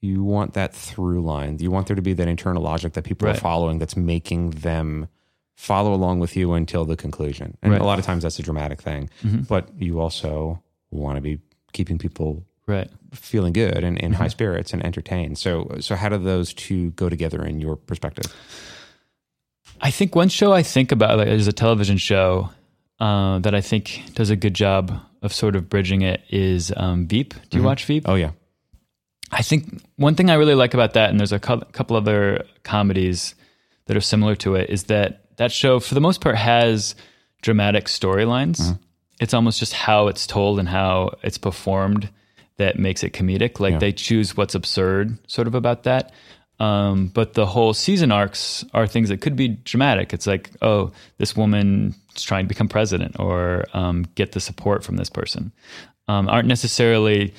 you want that through line. You want there to be that internal logic that people Right. are following that's making them follow along with you until the conclusion. And Right. Mm-hmm. a lot of times that's a dramatic thing, but you also want to be keeping people Right. feeling good and in Mm-hmm. high spirits and entertained. So, so how do those two go together in your perspective? I think one show I think about like, is a television show uh, that I think does a good job of sort of bridging it is um, Veep. Do you watch Veep? Oh yeah, I think one thing I really like about that, and there's a cou- couple other comedies that are similar to it, is that that show, for the most part, has dramatic storylines. it's almost just how it's told and how it's performed that makes it comedic. Like Yeah. they choose what's absurd, sort of about that. Um, but the whole season arcs are things that could be dramatic. It's like, oh, this woman is trying to become president or um, get the support from this person. Um, aren't necessarily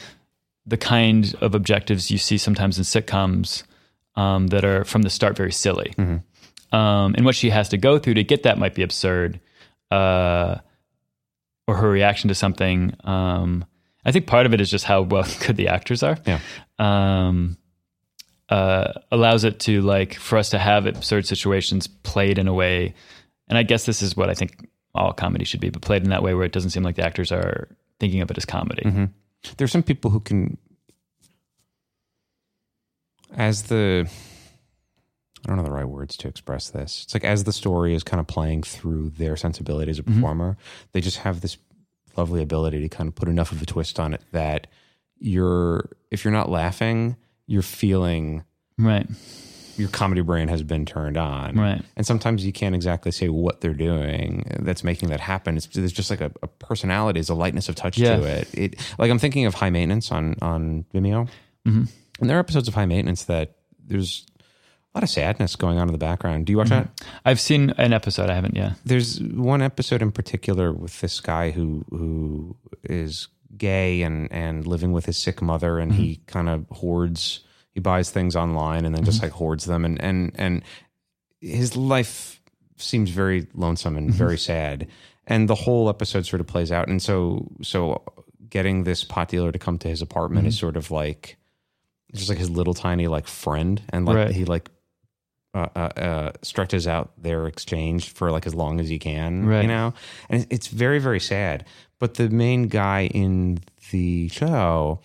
the kind of objectives you see sometimes in sitcoms um, that are from the start very silly. Um, and what she has to go through to get that might be absurd, uh, or her reaction to something. I think part of it is just how well good the actors are. Yeah. Um, uh, allows it to like for us to have absurd situations played in a way, and I guess this is what I think all comedy should be, but played in that way where it doesn't seem like the actors are thinking of it as comedy. There's some people who can, as the, I don't know the right words to express this. It's like as the story is kind of playing through their sensibility as a performer, they just have this lovely ability to kind of put enough of a twist on it that you're, if you're not laughing, you're feeling Right. your comedy brain has been turned on. Right. And sometimes you can't exactly say what they're doing that's making that happen. It's there's just like a, a personality, there's a lightness of touch Yeah. to it. It like I'm thinking of high maintenance on on Vimeo. Mm-hmm. And there are episodes of high maintenance that there's lot of sadness going on in the background. Do you watch mm-hmm. that? I've seen an episode. I haven't. Yeah. There's one episode in particular with this guy who who is gay and and living with his sick mother, and he mm-hmm. kind of hoards. He buys things online and then just mm-hmm. like hoards them, and and and his life seems very lonesome and very sad. And the whole episode sort of plays out. And so so getting this pot dealer to come to his apartment is sort of like just like his little tiny like friend, and like Right. he like uh, uh, uh, stretches out their exchange for like as long as he can, Right. you know, and it's- very very sad. But the main guy in the show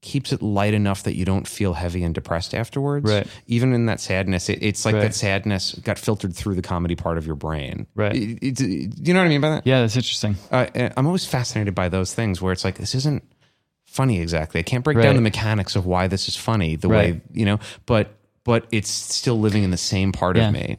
keeps it light enough that you don't feel heavy and depressed afterwards. Right. Even in that sadness, it, it's like Right. that sadness got filtered through the comedy part of your brain. Right. It- do you know what I mean by that? Yeah, that's interesting. uh, I'm always fascinated by those things where it's like this isn't funny exactly. I can't break Right. down the mechanics of why this is funny the way you know, but but it's still living in the same part Yeah. of me.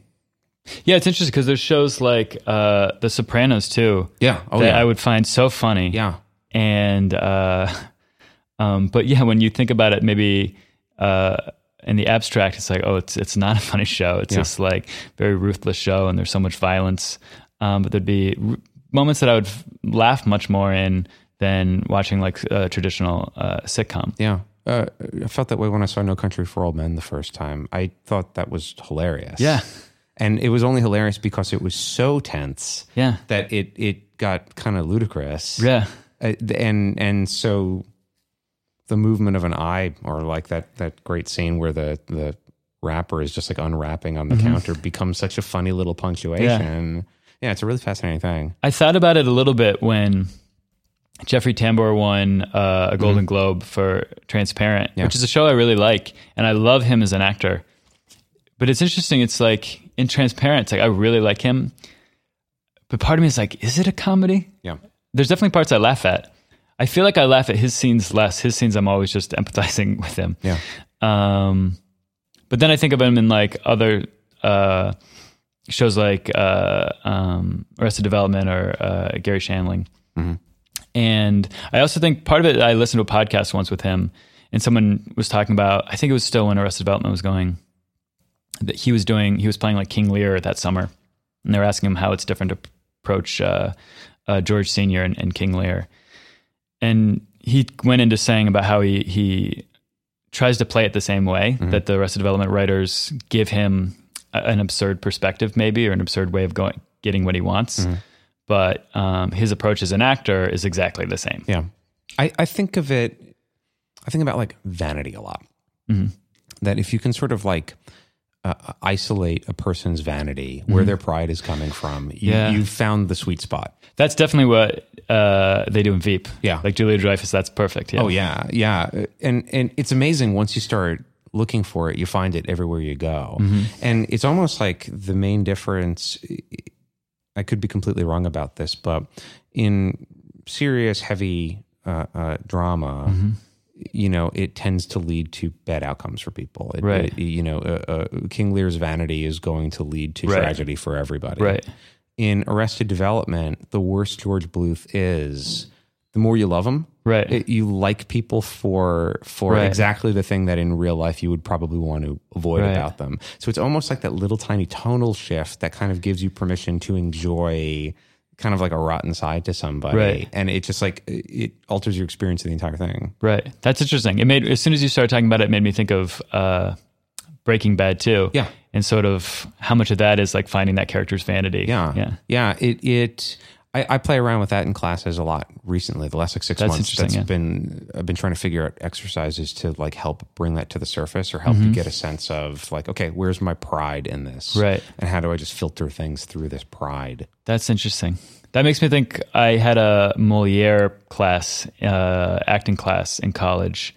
Yeah, it's interesting because there's shows like uh, The Sopranos too. Yeah. Oh that yeah. I would find so funny. yeah. and uh, um, but yeah, when you think about it, maybe uh, in the abstract, it's like, oh, it's it's not a funny show. It's Yeah. this like very ruthless show, and there's so much violence. Um, but there'd be r- moments that I would f- laugh much more in than watching like a traditional uh, sitcom. Yeah. Uh, I felt that way when I saw No Country for Old Men the first time. I thought that was hilarious. Yeah. And it was only hilarious because it was so tense Yeah, that it it got kind of ludicrous. yeah, Uh, and and so the movement of an eye or like that that great scene where the the rapper is just like unwrapping on the counter becomes such a funny little punctuation. Yeah. it's a really fascinating thing. I thought about it a little bit when Jeffrey Tambor won uh, a Golden Globe for Transparent, Yeah. which is a show I really like, and I love him as an actor. But it's interesting. It's like in Transparent, it's like I really like him, but part of me is like, is it a comedy? Yeah. There's definitely parts I laugh at. I feel like I laugh at his scenes less. His scenes, I'm always just empathizing with him. Yeah. Um, but then I think of him in like other uh, shows like uh, um, Arrested Development or uh, Garry Shandling. And I also think part of it, I listened to a podcast once with him, and someone was talking about, I think it was still when Arrested Development was going, that he was doing, he was playing like King Lear that summer. And they were asking him how it's different to approach uh, uh, George Sr. and, and King Lear. And he went into saying about how he, he tries to play it the same way that the Arrested Development writers give him a- an absurd perspective, maybe, or an absurd way of going getting what he wants. But um, his approach as an actor is exactly the same. Yeah. I, I think of it, I think about like vanity a lot. That if you can sort of like uh, isolate a person's vanity, where their pride is coming from, you, Yeah. you've found the sweet spot. That's definitely what uh, they do in Veep. Yeah. like Julia Dreyfus. That's perfect. Yeah. Oh yeah, yeah, and and it's amazing once you start looking for it, you find it everywhere you go, and it's almost like the main difference. I could be completely wrong about this, but in serious, heavy uh, uh, drama. You know, it tends to lead to bad outcomes for people. It, Right. it- you know, uh, uh, King Lear's vanity is going to lead to Right. tragedy for everybody. Right. in Arrested Development, the worse George Bluth is, the more you love him. Right. It- you like people for for Right. exactly the thing that in real life you would probably want to avoid Right. about them. So it's almost like that little tiny tonal shift that kind of gives you permission to enjoy kind of like a rotten side to somebody. Right. And it just like it alters your experience of the entire thing. Right. That's interesting. It made as soon as you started talking about it, it made me think of uh, Breaking Bad too. Yeah. And sort of how much of that is like finding that character's vanity. Yeah. Yeah. Yeah. It it I, I play around with that in classes a lot recently. The last like six That's months, that's yeah. been I've been trying to figure out exercises to like help bring that to the surface or help Mm-hmm. you get a sense of like, okay, where's my pride in this, Right. And how do I just filter things through this pride? That's interesting. That makes me think I had a Moliere class, uh, acting class in college.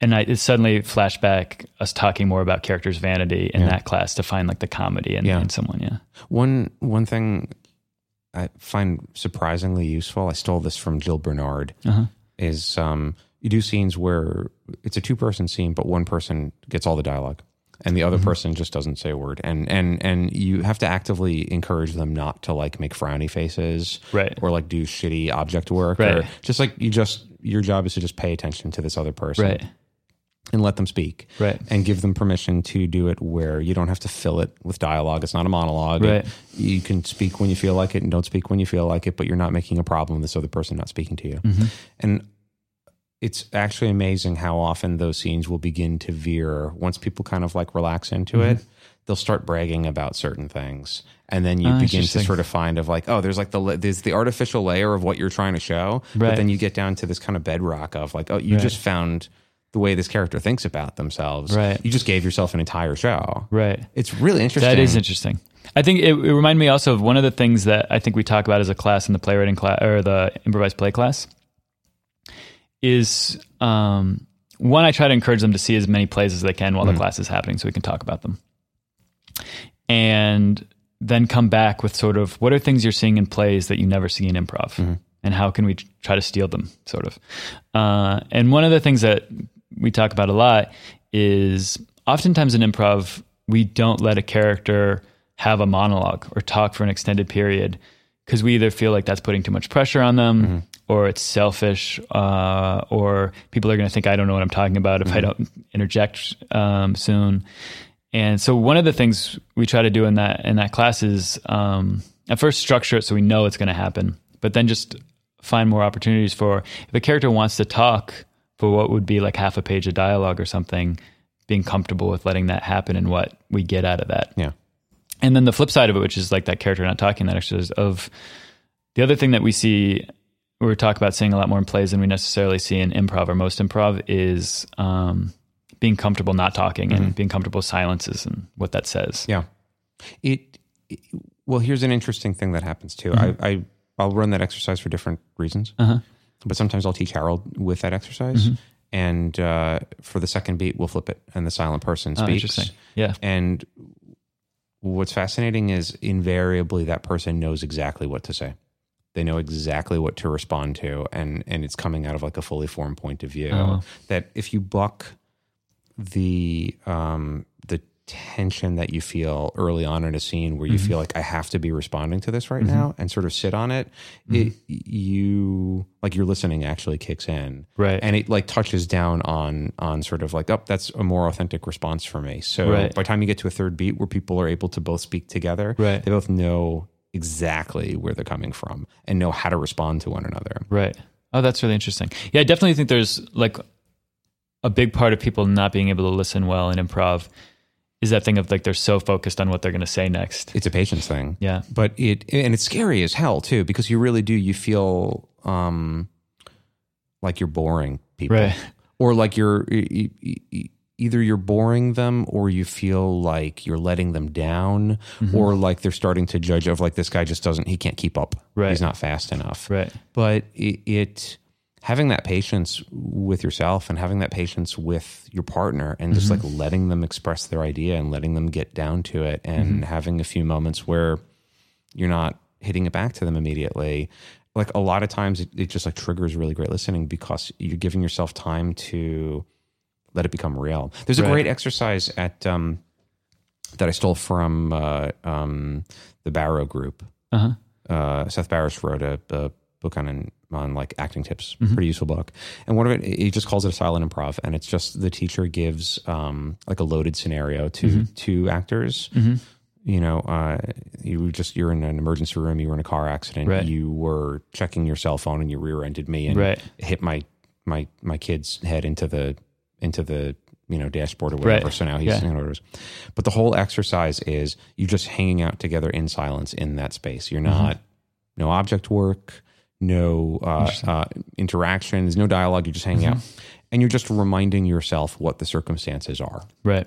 And I it suddenly flashed back us talking more about characters' vanity in that class to find like the comedy in, Yeah. in someone. Yeah. One one thing I find surprisingly useful. I stole this from Jill Bernard. Uh-huh. Is um, you do scenes where it's a two person scene, but one person gets all the dialogue, and the other Mm-hmm. person just doesn't say a word. And and and you have to actively encourage them not to like make frowny faces, Right. Or like do shitty object work, Right. or just like you just your job is to just pay attention to this other person, Right. And let them speak, Right. and give them permission to do it where you don't have to fill it with dialogue. It's not a monologue. Right. You can speak when you feel like it and don't speak when you feel like it, but you're not making a problem with this other person not speaking to you. Mm-hmm. And it's actually amazing how often those scenes will begin to veer once people kind of like relax into Mm-hmm. it. They'll start bragging about certain things, and then you Ah, begin to sort of find of like, oh, there's like the there's the artificial layer of what you're trying to show, but then you get down to this kind of bedrock of like, oh, you Right. just found the way this character thinks about themselves. Right. You just gave yourself an entire show. Right. It's really interesting. That is interesting. I think it, it reminded me also of one of the things that I think we talk about as a class in the playwriting class or the improvised play class is um, one, I try to encourage them to see as many plays as they can while the class is happening so we can talk about them. And then come back with sort of what are things you're seeing in plays that you never see in improv and how can we try to steal them sort of uh, and one of the things that we talk about a lot is oftentimes in improv we don't let a character have a monologue or talk for an extended period because we either feel like that's putting too much pressure on them or it's selfish uh, or people are going to think i don't know what i'm talking about if i don't interject um, soon. And so one of the things we try to do in that in that class is um, at first structure it so we know it's going to happen, but then just find more opportunities for if a character wants to talk for what would be like half a page of dialogue or something, being comfortable with letting that happen and what we get out of that. Yeah. And then the flip side of it, which is like that character not talking, that exercise of the other thing that we see, we talk about seeing a lot more in plays than we necessarily see in improv or most improv is um, being comfortable not talking and being comfortable with silences and what that says. Yeah. It, it- well, here's an interesting thing that happens too. Mm-hmm. I, I I'll run that exercise for different reasons, Uh-huh. But sometimes I'll teach Harold with that exercise, Mm-hmm. and uh, for the second beat, we'll flip it, and the silent person Oh, speaks. interesting. Yeah. And what's fascinating is invariably that person knows exactly what to say. They know exactly what to respond to, and and it's coming out of like a fully formed point of view. Oh. That if you buck the um, the tension that you feel early on in a scene, where you Mm-hmm. feel like I have to be responding to this right now, and sort of sit on it, Mm-hmm. it you like your listening actually kicks in, Right. And it like touches down on on sort of like, oh, that's a more authentic response for me. So Right. by the time you get to a third beat where people are able to both speak together, Right. they both know exactly where they're coming from and know how to respond to one another. Right. Oh, that's really interesting. Yeah, I definitely think there's like a big part of people not being able to listen well in improv is that thing of like they're so focused on what they're going to say next. It's a patience thing. Yeah. But it and it's scary as hell too because you really do you feel um like you're boring people. Right. Or like you're either you're boring them or you feel like you're letting them down Mm-hmm. or like they're starting to judge of like this guy just doesn't he can't keep up. Right. He's not fast enough. Right. but it, it having that patience with yourself and having that patience with your partner and just Mm-hmm. like letting them express their idea and letting them get down to it and Mm-hmm. having a few moments where you're not hitting it back to them immediately like a lot of times it, it just like triggers really great listening because you're giving yourself time to let it become real there's a Right. great exercise at um that i stole from uh um the barrow group Uh-huh. Uh, Seth Barrish wrote a, a book on on like acting tips, pretty useful book. And one of it, he just calls it a silent improv, and it's just the teacher gives um, like a loaded scenario to two actors. You know, uh, you just you're in an emergency room, you were in a car accident, Right. you were checking your cell phone, and you rear-ended me and Right. hit my my my kid's head into the into the you know dashboard or whatever. Right. So now he's Yeah. know, whatever. But the whole exercise is you just hanging out together in silence in that space. You're Mm-hmm. not no object work, no uh, uh, interaction. There's no dialogue. You're just hanging out, Mm-hmm. and you're just reminding yourself what the circumstances are. Right.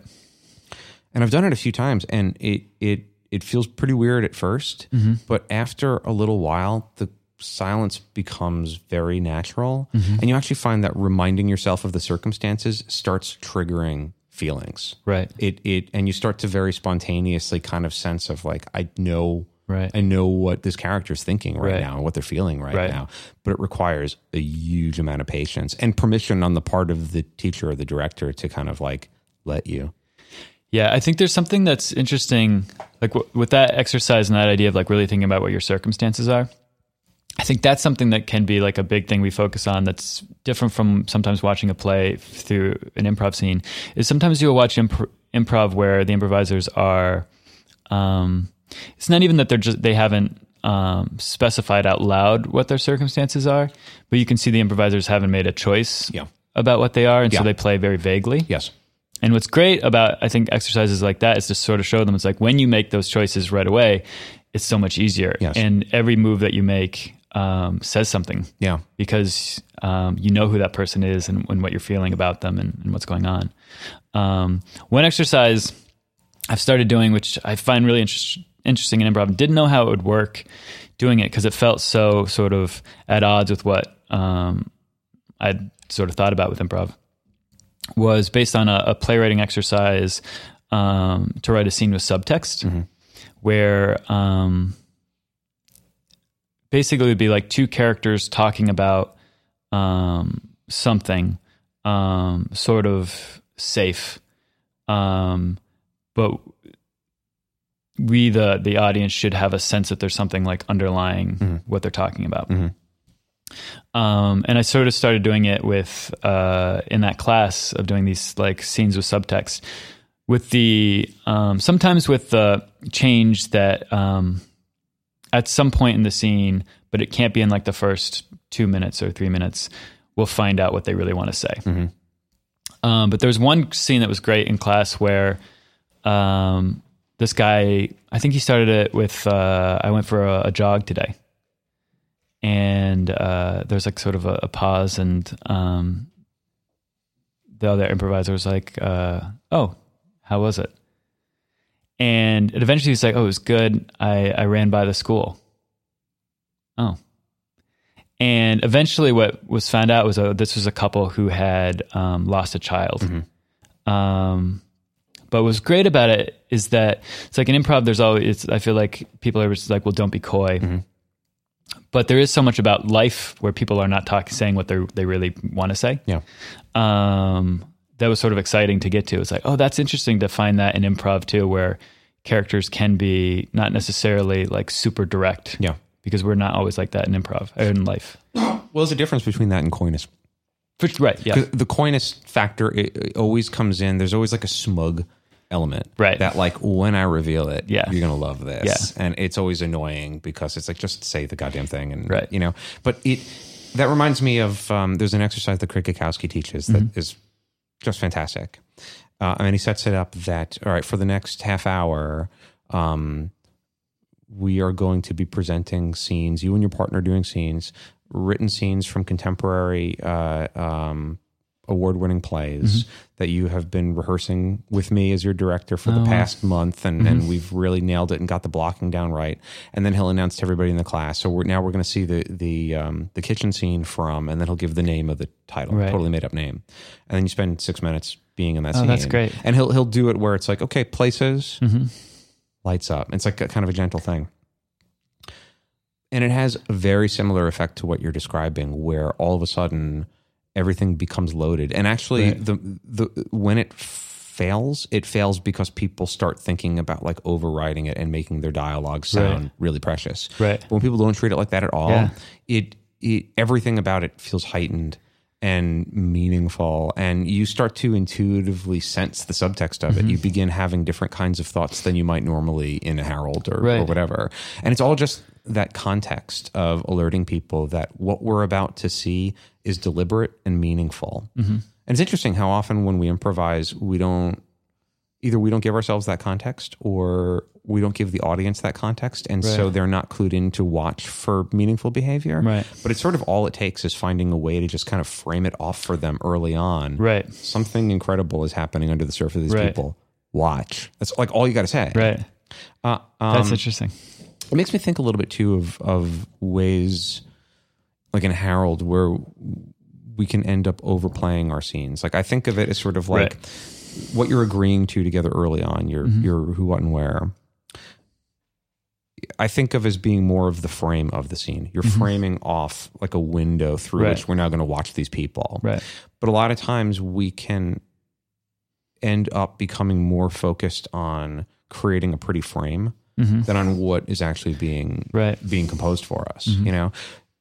And I've done it a few times, and it it it feels pretty weird at 1st Mm-hmm. but after a little while, the silence becomes very natural, Mm-hmm. and you actually find that reminding yourself of the circumstances starts triggering feelings. Right. It it and you start to very spontaneously kind of sense of like I know. Right. I know what this character's thinking right, Right. now and what they're feeling right, Right. now, but it requires a huge amount of patience and permission on the part of the teacher or the director to kind of like let you. Yeah, I think there's something that's interesting, like w- with that exercise and that idea of like really thinking about what your circumstances are. I think that's something that can be like a big thing we focus on. That's different from sometimes watching a play through an improv scene. Is sometimes you'll watch imp- improv where the improvisers are. Um, it's not even that they're just they haven't um, specified out loud what their circumstances are, but you can see the improvisers haven't made a choice Yeah. about what they are, and Yeah. so they play very vaguely. Yes. And what's great about I think exercises like that is to sort of show them it's like when you make those choices right away, it's so much easier. Yes. And every move that you make um, says something Yeah. because um, you know who that person is and, and what you're feeling about them and, and what's going on. Um, one exercise I've started doing, which I find really interest, interesting in improv, didn't know how it would work doing it because it felt so sort of at odds with what um, I'd sort of thought about with improv, was based on a, a playwriting exercise um, to write a scene with subtext where um, basically it would be like two characters talking about um, something um, sort of safe, um, but we the the audience should have a sense that there's something like underlying what they're talking about. Um, and I sort of started doing it with uh, in that class of doing these like scenes with subtext, with the um, sometimes with the change that um, at some point in the scene, but it can't be in like the first two minutes or three minutes. We'll find out what they really want to say. Um, but there was one scene that was great in class where um, this guy, I think he started it with, uh, I went for a, a jog today. And uh, there's like sort of a, a pause, and um, the other improviser was like, uh, Oh, how was it? And it eventually was like, Oh, it was good. I, I ran by the school. Oh. And eventually, what was found out was uh, this was a couple who had um, lost a child. Um, but what's great about it is that it's like an improv. There's always, it's, I feel like people are just like, well, don't be coy. But there is so much about life where people are not talking, saying what they they really want to say. Yeah. Um, that was sort of exciting to get to. It's like, oh, that's interesting to find that in improv too, where characters can be not necessarily like super direct. Yeah. Because we're not always like that in improv or in life. Well, there's a difference between that and coyness. Right. Yeah. The coyness factor it, it always comes in. There's always like a smug element, Right. That like when I reveal it, Yeah. you're gonna love this, Yeah. and it's always annoying because it's like just say the goddamn thing, and Right. you know. But it that reminds me of um, there's an exercise that Craig Cackowski teaches that is just fantastic. Uh, and he sets it up that all right for the next half hour. Um, we are going to be presenting scenes, you and your partner doing scenes, written scenes from contemporary uh, um, award winning plays that you have been rehearsing with me as your director for the past month. And, and we've really nailed it and got the blocking down right. And then he'll announce to everybody in the class. So we're, now we're going to see the, the, um, the kitchen scene from, and then he'll give the name of the title, Right. totally made up name. And then you spend six minutes being in that Oh, scene. that's great. And he'll, he'll do it where it's like, okay, places, Mm-hmm. lights up. It's like a, kind of a gentle thing. And it has a very similar effect to what you're describing, where all of a sudden everything becomes loaded. And actually, Right. the the when it fails, it fails because people start thinking about like overriding it and making their dialogue sound Right. really precious. Right. But when people don't treat it like that at all, Yeah. it, it everything about it feels heightened and meaningful and you start to intuitively sense the subtext of Mm-hmm. it you begin having different kinds of thoughts than you might normally in a Harold or, or whatever and it's all just that context of alerting people that what we're about to see is deliberate and meaningful Mm-hmm. and it's interesting how often when we improvise we don't either we don't give ourselves that context or we don't give the audience that context and so they're not clued in to watch for meaningful behavior Right. but it's sort of all it takes is finding a way to just kind of frame it off for them early on Right. something incredible is happening under the surface of these Right. people watch that's like all you got to say Right. uh, That's um, interesting. it makes me think a little bit too of of ways like in Harold where we can end up overplaying our scenes. Like I think of it as sort of like Right. what you're agreeing to together early on, your Mm-hmm. your who, what, and where. I think of as being more of the frame of the scene. You're framing off like a window through Mm-hmm. Right. which we're now going to watch these people. Right. But a lot of times we can end up becoming more focused on creating a pretty frame than on what is actually being Mm-hmm. Right. Mm-hmm. being composed for us. You know,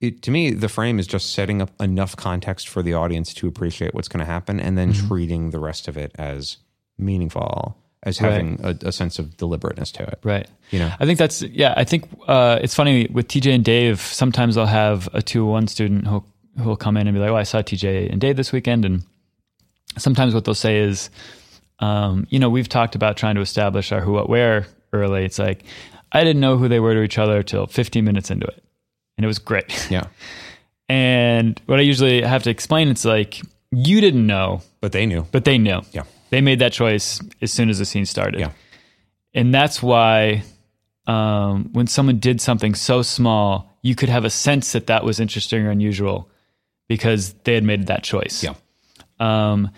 it, to me, the frame is just setting up enough context for the audience to appreciate what's going to happen, and then Mm-hmm. treating the rest of it as meaningful, as having a, a sense of deliberateness to it. Right. You know? I think that's yeah. I think uh, it's funny with TJ and Dave. Sometimes I'll have a two one student who who will come in and be like, "Oh, I saw TJ and Dave this weekend," and sometimes what they'll say is, um, "You know, we've talked about trying to establish our who, what, where early. It's like I didn't know who they were to each other till 15 minutes into it, and it was great. Yeah, And what I usually have to explain, it's like you didn't know, but they knew. but they knew. Yeah. They made that choice as soon as the scene started. Yeah. And that's why um, when someone did something so small, you could have a sense that that was interesting or unusual because they had made that choice. Yeah. Um,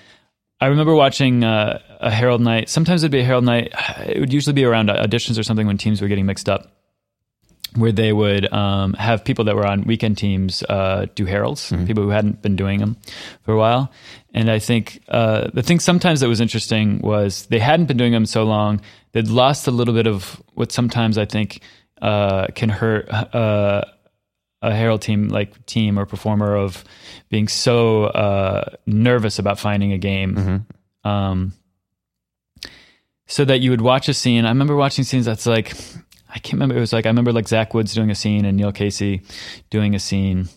I remember watching uh, a Harold night. Sometimes it'd be a Harold night. It would usually be around auditions or something when teams were getting mixed up, where they would um, have people that were on weekend teams uh, do Harolds, people who hadn't been doing them for a while. And I think uh, the thing sometimes that was interesting was they hadn't been doing them so long, they'd lost a little bit of what sometimes I think uh, can hurt. Uh, a Harold team like team or performer of being so uh, nervous about finding a game um, so that you would watch a scene i remember watching scenes that's like i can't remember. It was like i remember like zach woods doing a scene and neil casey doing a scene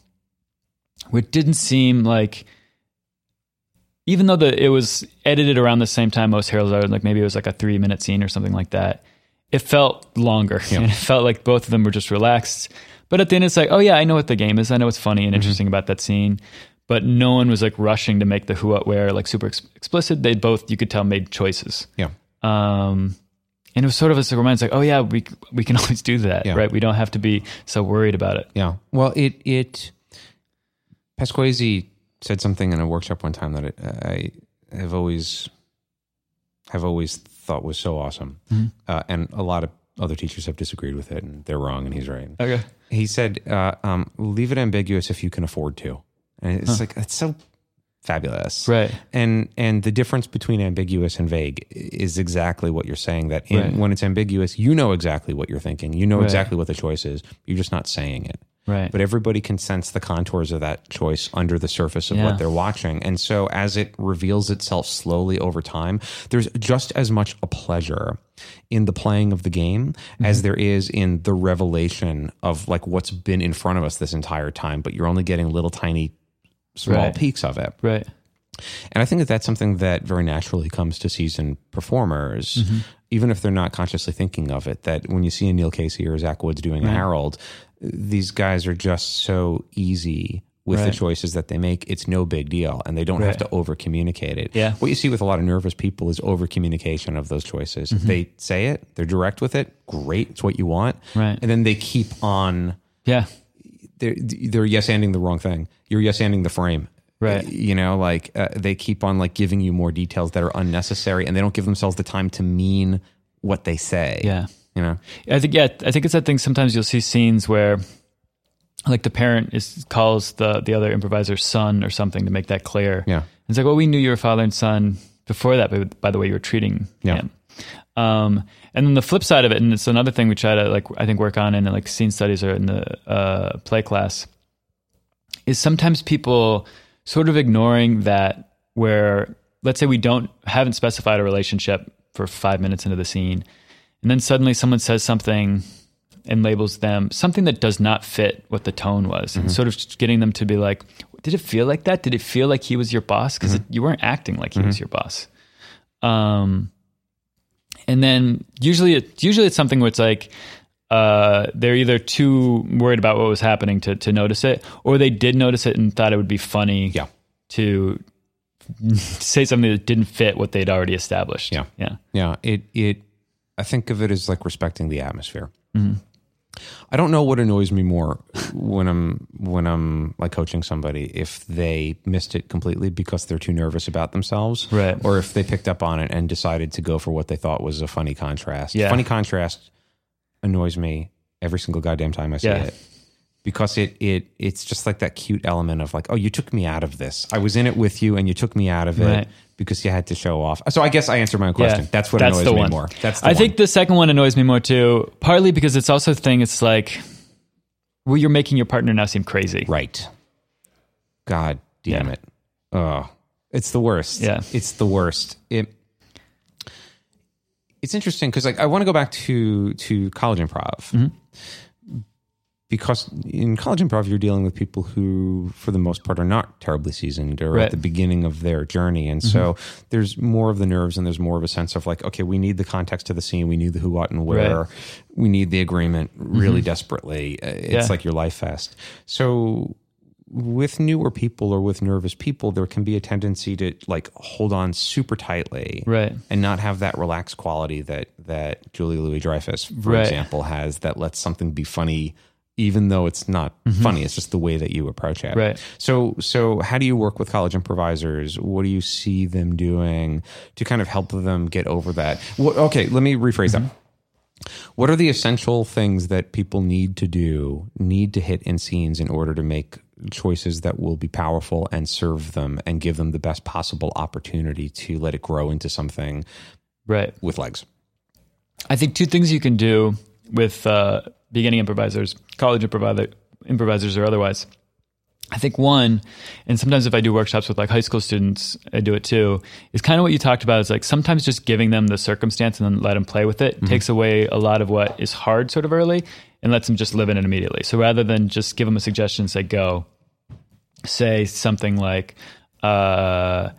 which didn't seem like even though the it was edited around the same time most Harolds are like maybe it was like a three minute scene or something like that it felt longer. And it felt like both of them were just relaxed. But at the end it's like oh yeah i know what the game is. I know what's funny and interesting about that scene. But no one was like rushing to make the who what where like super ex- explicit. They both you could tell made choices. Yeah. um and it was sort of a reminder like oh yeah we we can always do that Yeah. right? We don't have to be so worried about it. Yeah. Well, it it Pasquesi said something in a workshop one time that it, I have always have always thought was so awesome, uh, and a lot of other teachers have disagreed with it, and they're wrong, and he's right. okay. He said, uh, um, "Leave it ambiguous if you can afford to," and it's like that's so fabulous, Right. And and the difference between ambiguous and vague is exactly what you're saying. That in, Right. when it's ambiguous, you know exactly what you're thinking, you know Right. exactly what the choice is. You're just not saying it right but everybody can sense the contours of that choice under the surface of Yeah. what they're watching. And so as it reveals itself slowly over time, there's just as much a pleasure in the playing of the game Mm-hmm. as there is in the revelation of like what's been in front of us this entire time, but you're only getting little tiny small Right. peeks of it. right And I think that that's something that very naturally comes to seasoned performers, Mm-hmm. even if they're not consciously thinking of it. That when you see a Neil Casey or Zach Woods doing a Harold, these guys are just so easy with the choices that they make. It's no big deal, and they don't have to over communicate it. Yeah. What you see with a lot of nervous people is over communication of those choices. Mm-hmm. They say it, they're direct with it. Great, it's what you want. Right. And then they keep on yeah they're they're yes anding the wrong thing. You're yes anding the frame. Right. You know, like uh, they keep on like giving you more details that are unnecessary, and they don't give themselves the time to mean what they say. Yeah. You know. I think yeah, I think it's that thing. Sometimes you'll see scenes where, like, the parent is calls the the other improviser's son or something to make that clear. Yeah. it's like, well, we knew you were father and son before that but by the way you were treating Yeah. him. Um, and then the flip side of it, and it's another thing we try to like I think work on in like scene studies or in the uh, play class, is sometimes people sort of ignoring that where let's say we don't haven't specified a relationship for five minutes into the scene, and then suddenly someone says something and labels them something that does not fit what the tone was, and sort of getting them to be like, did it feel like that? Did it feel like he was your boss? Because you weren't acting like he was your boss. Um, and then usually, it, usually it's something where it's like uh, they're either too worried about what was happening to to notice it, or they did notice it and thought it would be funny Yeah. to say something that didn't fit what they'd already established. Yeah. yeah, Yeah, it it I think of it as like respecting the atmosphere. I don't know what annoys me more when I'm when I'm like coaching somebody if they missed it completely because they're too nervous about themselves, Right. Or if they picked up on it and decided to go for what they thought was a funny contrast. Yeah. Funny contrast annoys me every single goddamn time I see Yeah. it because it it it's just like that cute element of like, oh, you took me out of this. I was in it with you, and you took me out of it Right. because you had to show off. So I guess I answered my own question. Yeah, That's what that's annoys me one. more. That's the I one. think the second one annoys me more too, partly because it's also a thing. It's like, well, you're making your partner now seem crazy. Right. God damn Yeah. it. Oh, it's the worst. Yeah. It's the worst. It It's interesting because like I want to go back to to college improv. Mm-hmm. Because in college improv, you're dealing with people who, for the most part, are not terribly seasoned or Right. at the beginning of their journey. And so there's more of the nerves and there's more of a sense of like, okay, we need the context of the scene. We need the who, what, and where. Right. We need the agreement really desperately. Uh, It's Yeah. like your life fest. So with newer people or with nervous people, there can be a tendency to like hold on super tightly, Right. and not have that relaxed quality that that Julie Louis-Dreyfus, for Right. example, has that lets something be funny, even though it's not funny. It's just the way that you approach it. Mm-hmm. Right. So, so how do you work with college improvisers? What do you see them doing to kind of help them get over that? What, okay, let me rephrase that. What are the essential things that people need to do, need to hit in scenes in order to make choices that will be powerful and serve them and give them the best possible opportunity to let it grow into something Right. with legs? I think two things you can do with uh, beginning improvisers, college improviser, improvisers or otherwise. I think one, and sometimes if I do workshops with like high school students, I do it too, is kind of what you talked about is like sometimes just giving them the circumstance and then let them play with it takes away a lot of what is hard sort of early and lets them just live in it immediately. So rather than just give them a suggestion and say, go, say something like, uh,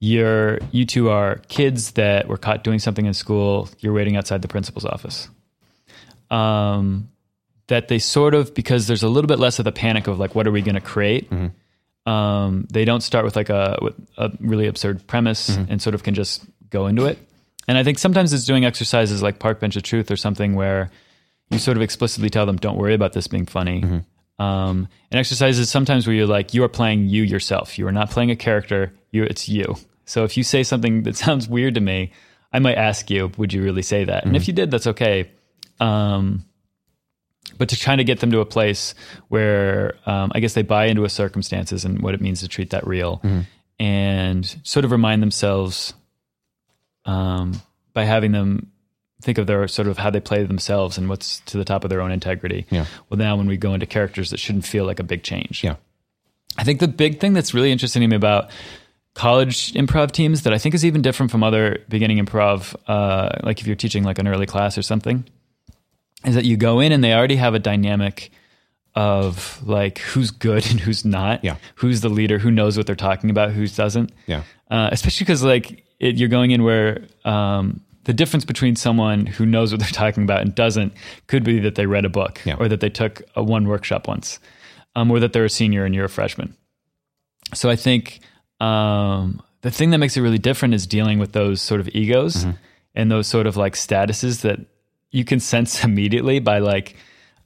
you're, you two are kids that were caught doing something in school. You're waiting outside the principal's office. Um, that they sort of because there's a little bit less of the panic of like, what are we going to create? Um, they don't start with like a, with a really absurd premise and sort of can just go into it. And I think sometimes it's doing exercises like Park Bench of Truth or something where you sort of explicitly tell them, don't worry about this being funny. Um, and exercises sometimes where you're like, you are playing you yourself. You are not playing a character. You, it's you. So if you say something that sounds weird to me, I might ask you, would you really say that? And if you did, that's okay. Um, but to try to get them to a place where um, I guess they buy into a circumstances and what it means to treat that real, and sort of remind themselves um, by having them think of their sort of how they play themselves and what's to the top of their own integrity. Yeah. Well, now when we go into characters that shouldn't feel like a big change. Yeah. I think the big thing that's really interesting to me about college improv teams that I think is even different from other beginning improv, uh, like if you're teaching like an early class or something, is that you go in and they already have a dynamic of like who's good and who's not, Yeah. who's the leader, who knows what they're talking about, who doesn't, Yeah. uh, especially because like it, you're going in where um, the difference between someone who knows what they're talking about and doesn't could be that they read a book Yeah. or that they took a one workshop once, um, or that they're a senior and you're a freshman. So I think um, the thing that makes it really different is dealing with those sort of egos Mm-hmm. and those sort of like statuses that you can sense immediately by like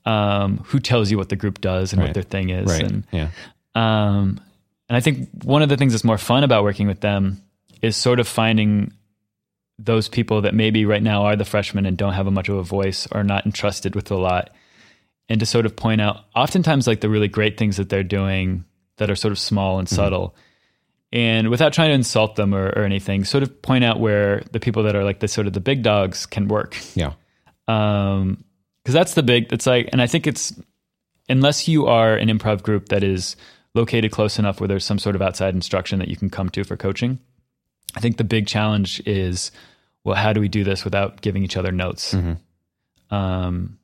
um, who tells you what the group does and Right. what their thing is. Right. And yeah. um, and I think one of the things that's more fun about working with them is sort of finding those people that maybe right now are the freshmen and don't have a much of a voice or not entrusted with a lot. And to sort of point out oftentimes like the really great things that they're doing that are sort of small and subtle and without trying to insult them or, or anything, sort of point out where the people that are like the sort of the big dogs can work. Yeah. Um, because that's the big. It's like, and I think it's unless you are an improv group that is located close enough where there's some sort of outside instruction that you can come to for coaching. I think the big challenge is, well, how do we do this without giving each other notes? Um,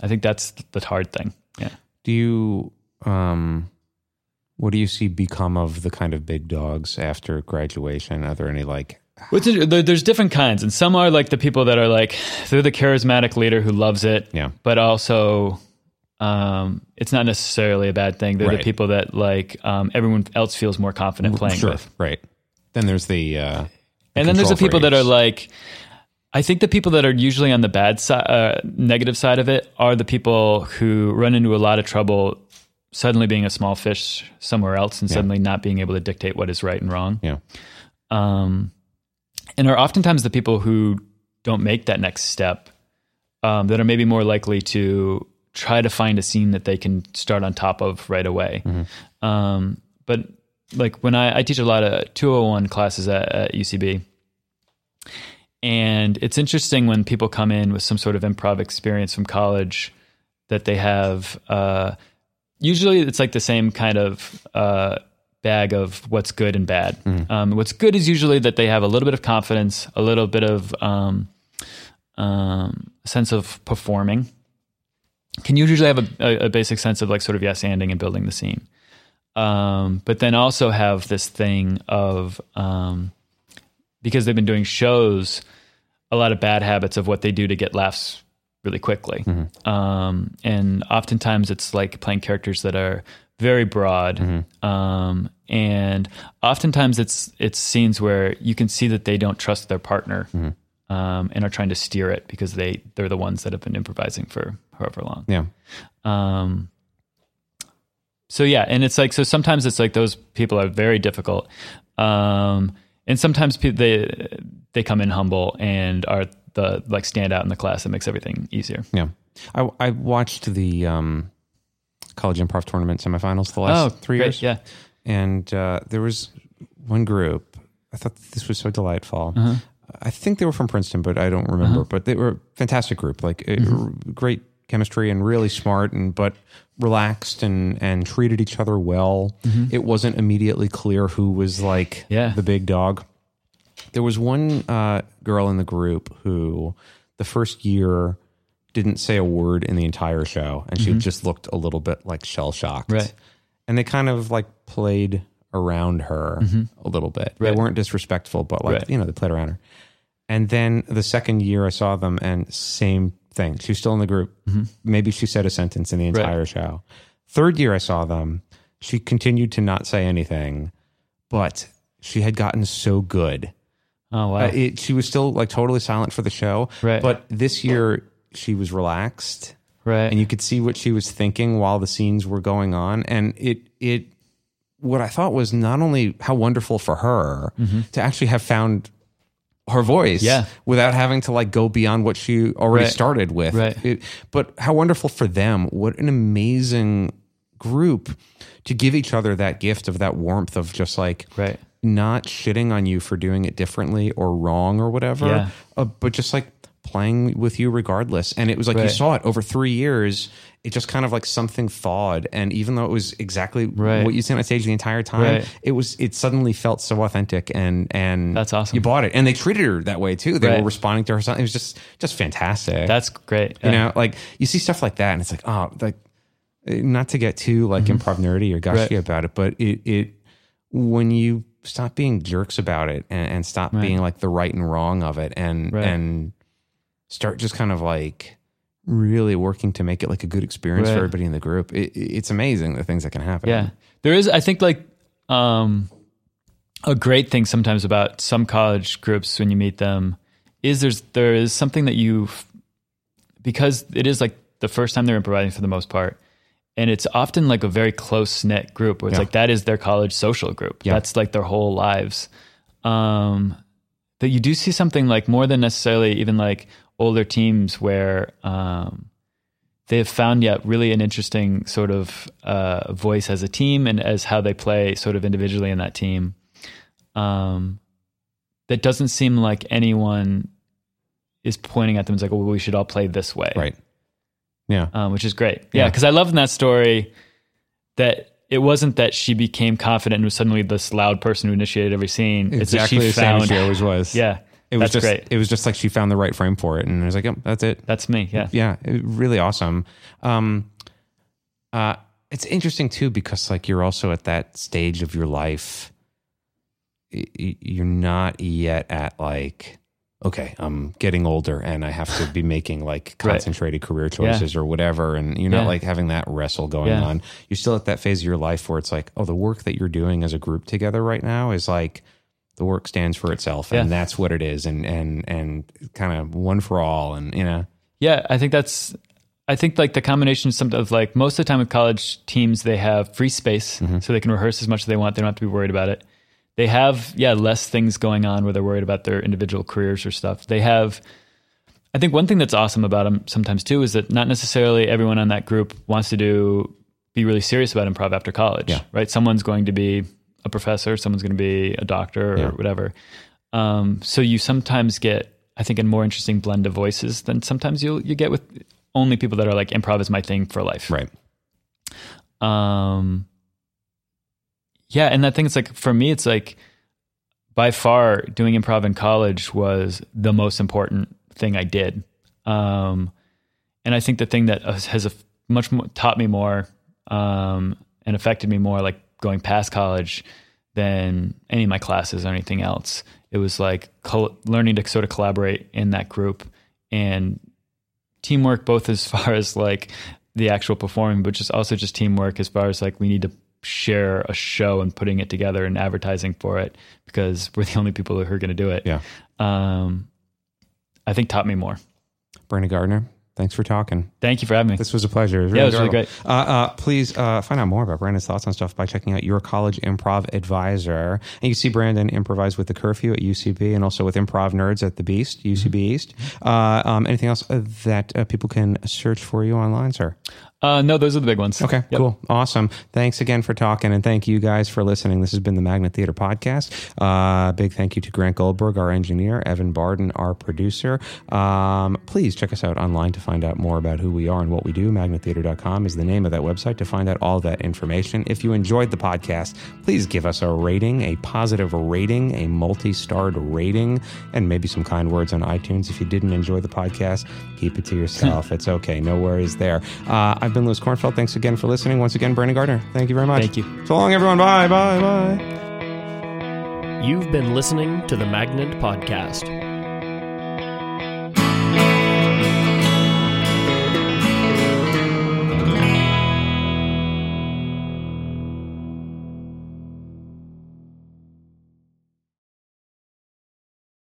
I think that's the hard thing. Yeah. Do you um what do you see become of the kind of big dogs after graduation? Are there any like What's it, there, there's different kinds, and some are like the people that are like they're the charismatic leader who loves it, Yeah. But also, um, it's not necessarily a bad thing. They're Right. the people that like um, everyone else feels more confident playing sure, with. right? Then there's the uh and then there's the people that are like i think the people that are usually on the bad side uh, negative side of it are the people who run into a lot of trouble suddenly being a small fish somewhere else and suddenly not being able to dictate what is right and wrong yeah. um, and are oftentimes the people who don't make that next step um, that are maybe more likely to try to find a scene that they can start on top of right away. Um, but like when I, I teach a lot of 201 classes at, at UCB, and it's interesting when people come in with some sort of improv experience from college that they have. Uh, usually, it's like the same kind of uh, bag of what's good and bad. Um, what's good is usually that they have a little bit of confidence, a little bit of um, um, sense of performing. Can usually have a, a, a basic sense of like sort of yes anding and building the scene, um, but then also have this thing of um, because they've been doing shows, a lot of bad habits of what they do to get laughs really quickly. Um, and oftentimes it's like playing characters that are very broad. Um, and oftentimes it's, it's scenes where you can see that they don't trust their partner. Um, and are trying to steer it because they they're the ones that have been improvising for however long. Yeah. Um, so yeah, and it's like so sometimes it's like those people are very difficult, um, and sometimes pe- they they come in humble and are the like stand out in the class that makes everything easier. Yeah. I I watched the um college improv tournament semifinals the last Oh, three great, years. yeah. And uh, there was one group. I thought this was so delightful. Uh-huh. I think they were from Princeton, but I don't remember. But they were a fantastic group, like Mm-hmm. great chemistry and really smart and but relaxed and and treated each other well. It wasn't immediately clear who was like Mm-hmm. Yeah. the big dog. There was one uh, girl in the group who the first year didn't say a word in the entire show, and she just looked a little bit like shell shocked. Mm-hmm. Right. And they kind of like played around her a little bit. Mm-hmm. Right. They weren't disrespectful, but like Right. you know they played around her. And then the second year I saw them, and same thing. She was still in the group. Maybe she said a sentence in the Mm-hmm. Right. entire show. Third year I saw them, she continued to not say anything, but she had gotten so good. Oh wow, Uh, it, she was still like totally silent for the show. Right. But this year she was relaxed right? and you could see what she was thinking while the scenes were going on and it it what i thought was not only how wonderful for her to actually have found her voice Mm-hmm. Yeah. without having to like go beyond what she already Right. started with Right. It- but how wonderful for them what an amazing group to give each other that gift of that warmth of just like Right. not shitting on you for doing it differently or wrong or whatever, Yeah. uh, but just like playing with you regardless. And it was like you saw it over three years. It just kind of like something thawed, and even though it was exactly Right. what you see on stage the entire time, Right. it was it suddenly felt so authentic, and and That's awesome. You bought it, and they treated her that way too. They Right. were responding to her. Something. It was just just fantastic. That's great. you know, like you see stuff like that, and it's like oh, like not to get too like improv nerdy or gushy Mm-hmm. Right. about it, but it it when you stop being jerks about it and, and stop being like the right and wrong of it, and Right. and start just kind of like really working to make it like a good experience Right. for everybody in the group, it, it's amazing the things that can happen. Yeah. There is, I think, like um, a great thing sometimes about some college groups when you meet them is there's there is something that you because it is like the first time they're improvising for the most part, and it's often like a very close knit group where it's Yeah. like that is their college social group. Yeah. That's like their whole lives. Um, that you do see something like more than necessarily even like older teams where um, they have found yet really an interesting sort of uh, voice as a team and as how they play sort of individually in that team. um, that doesn't seem like anyone is pointing at them as like, well, we should all play this way. Right. Yeah. Um, which is great. Yeah. Yeah. Cause I love in that story that it wasn't that she became confident and was suddenly this loud person who initiated every scene. exactly it's the that she same found, as she always was. yeah, It was that's just great. it was just like she found the right frame for it, and I was like, "Yep, that's it." That's me. Yeah. yeah, it- really awesome. Um, uh, it's interesting too because like you're also at that stage of your life. You're not yet at like, okay, I'm getting older and I have to be making like Right. concentrated career choices or whatever, and you're not Yeah. like having that wrestle going Yeah. on. You're still at that phase of your life where it's like, oh, the work that you're doing as a group together right now is like. The work stands for itself, and Yeah. that's what it is, and and and kind of one for all, and you know, Yeah, I think that's. I think like the combination of some of like most of the time with college teams, they have free space, Mm-hmm. so they can rehearse as much as they want. They don't have to be worried about it. They have yeah less things going on where they're worried about their individual careers or stuff. They have. I think one thing that's awesome about them sometimes too is that not necessarily everyone on that group wants to do be really serious about improv after college. Yeah. Right. Someone's going to be a professor. Someone's going to be a doctor or Yeah. whatever. Um, so you sometimes get, I think, a more interesting blend of voices than sometimes you you get with only people that are like improv is my thing for life. right? Um, yeah, and I think it's like for me, it's like by far doing improv in college was the most important thing I did. Um, and I think the thing that has has a, much more, taught me more um, and affected me more, like going past college, than any of my classes or anything else. It was like col- learning to sort of collaborate in that group and teamwork, both as far as like the actual performing, but just also just teamwork as far as like we need to share a show and putting it together and advertising for it because we're the only people who are going to do it. Yeah. Um, I think taught me more. Brandon Gardner, thanks for talking. Thank you for having me. This was a pleasure. It was Yeah, it was really great. Uh, uh, please uh, find out more about Brandon's thoughts on stuff by checking out Your College Improv Advisor. And you see Brandon improvise with the curfew at UCB and also with Improv Nerds at the Beast, UCB East. Uh, um, anything else uh, that uh, people can search for you online, sir? Uh, no, those are the big ones. Okay, Yep. cool. Awesome. Thanks again for talking, and thank you guys for listening. This has been the Magnet Theater Podcast. Uh, big thank you to Grant Goldberg, our engineer, Evan Barden, our producer. Um, please check us out online to find out more about who we are and what we do. Magnettheater.com is the name of that website to find out all that information. If you enjoyed the podcast, please give us a rating, a positive rating, a multi starred rating, and maybe some kind words on iTunes. If you didn't enjoy the podcast, keep it to yourself. it's okay. No worries there. Uh, I've been Louis Kornfeld. Thanks again for listening. Once again, Brandon Gardner. Thank you very much. Thank you. So long, everyone. Bye. Bye. Bye. You've been listening to the Magnet Podcast.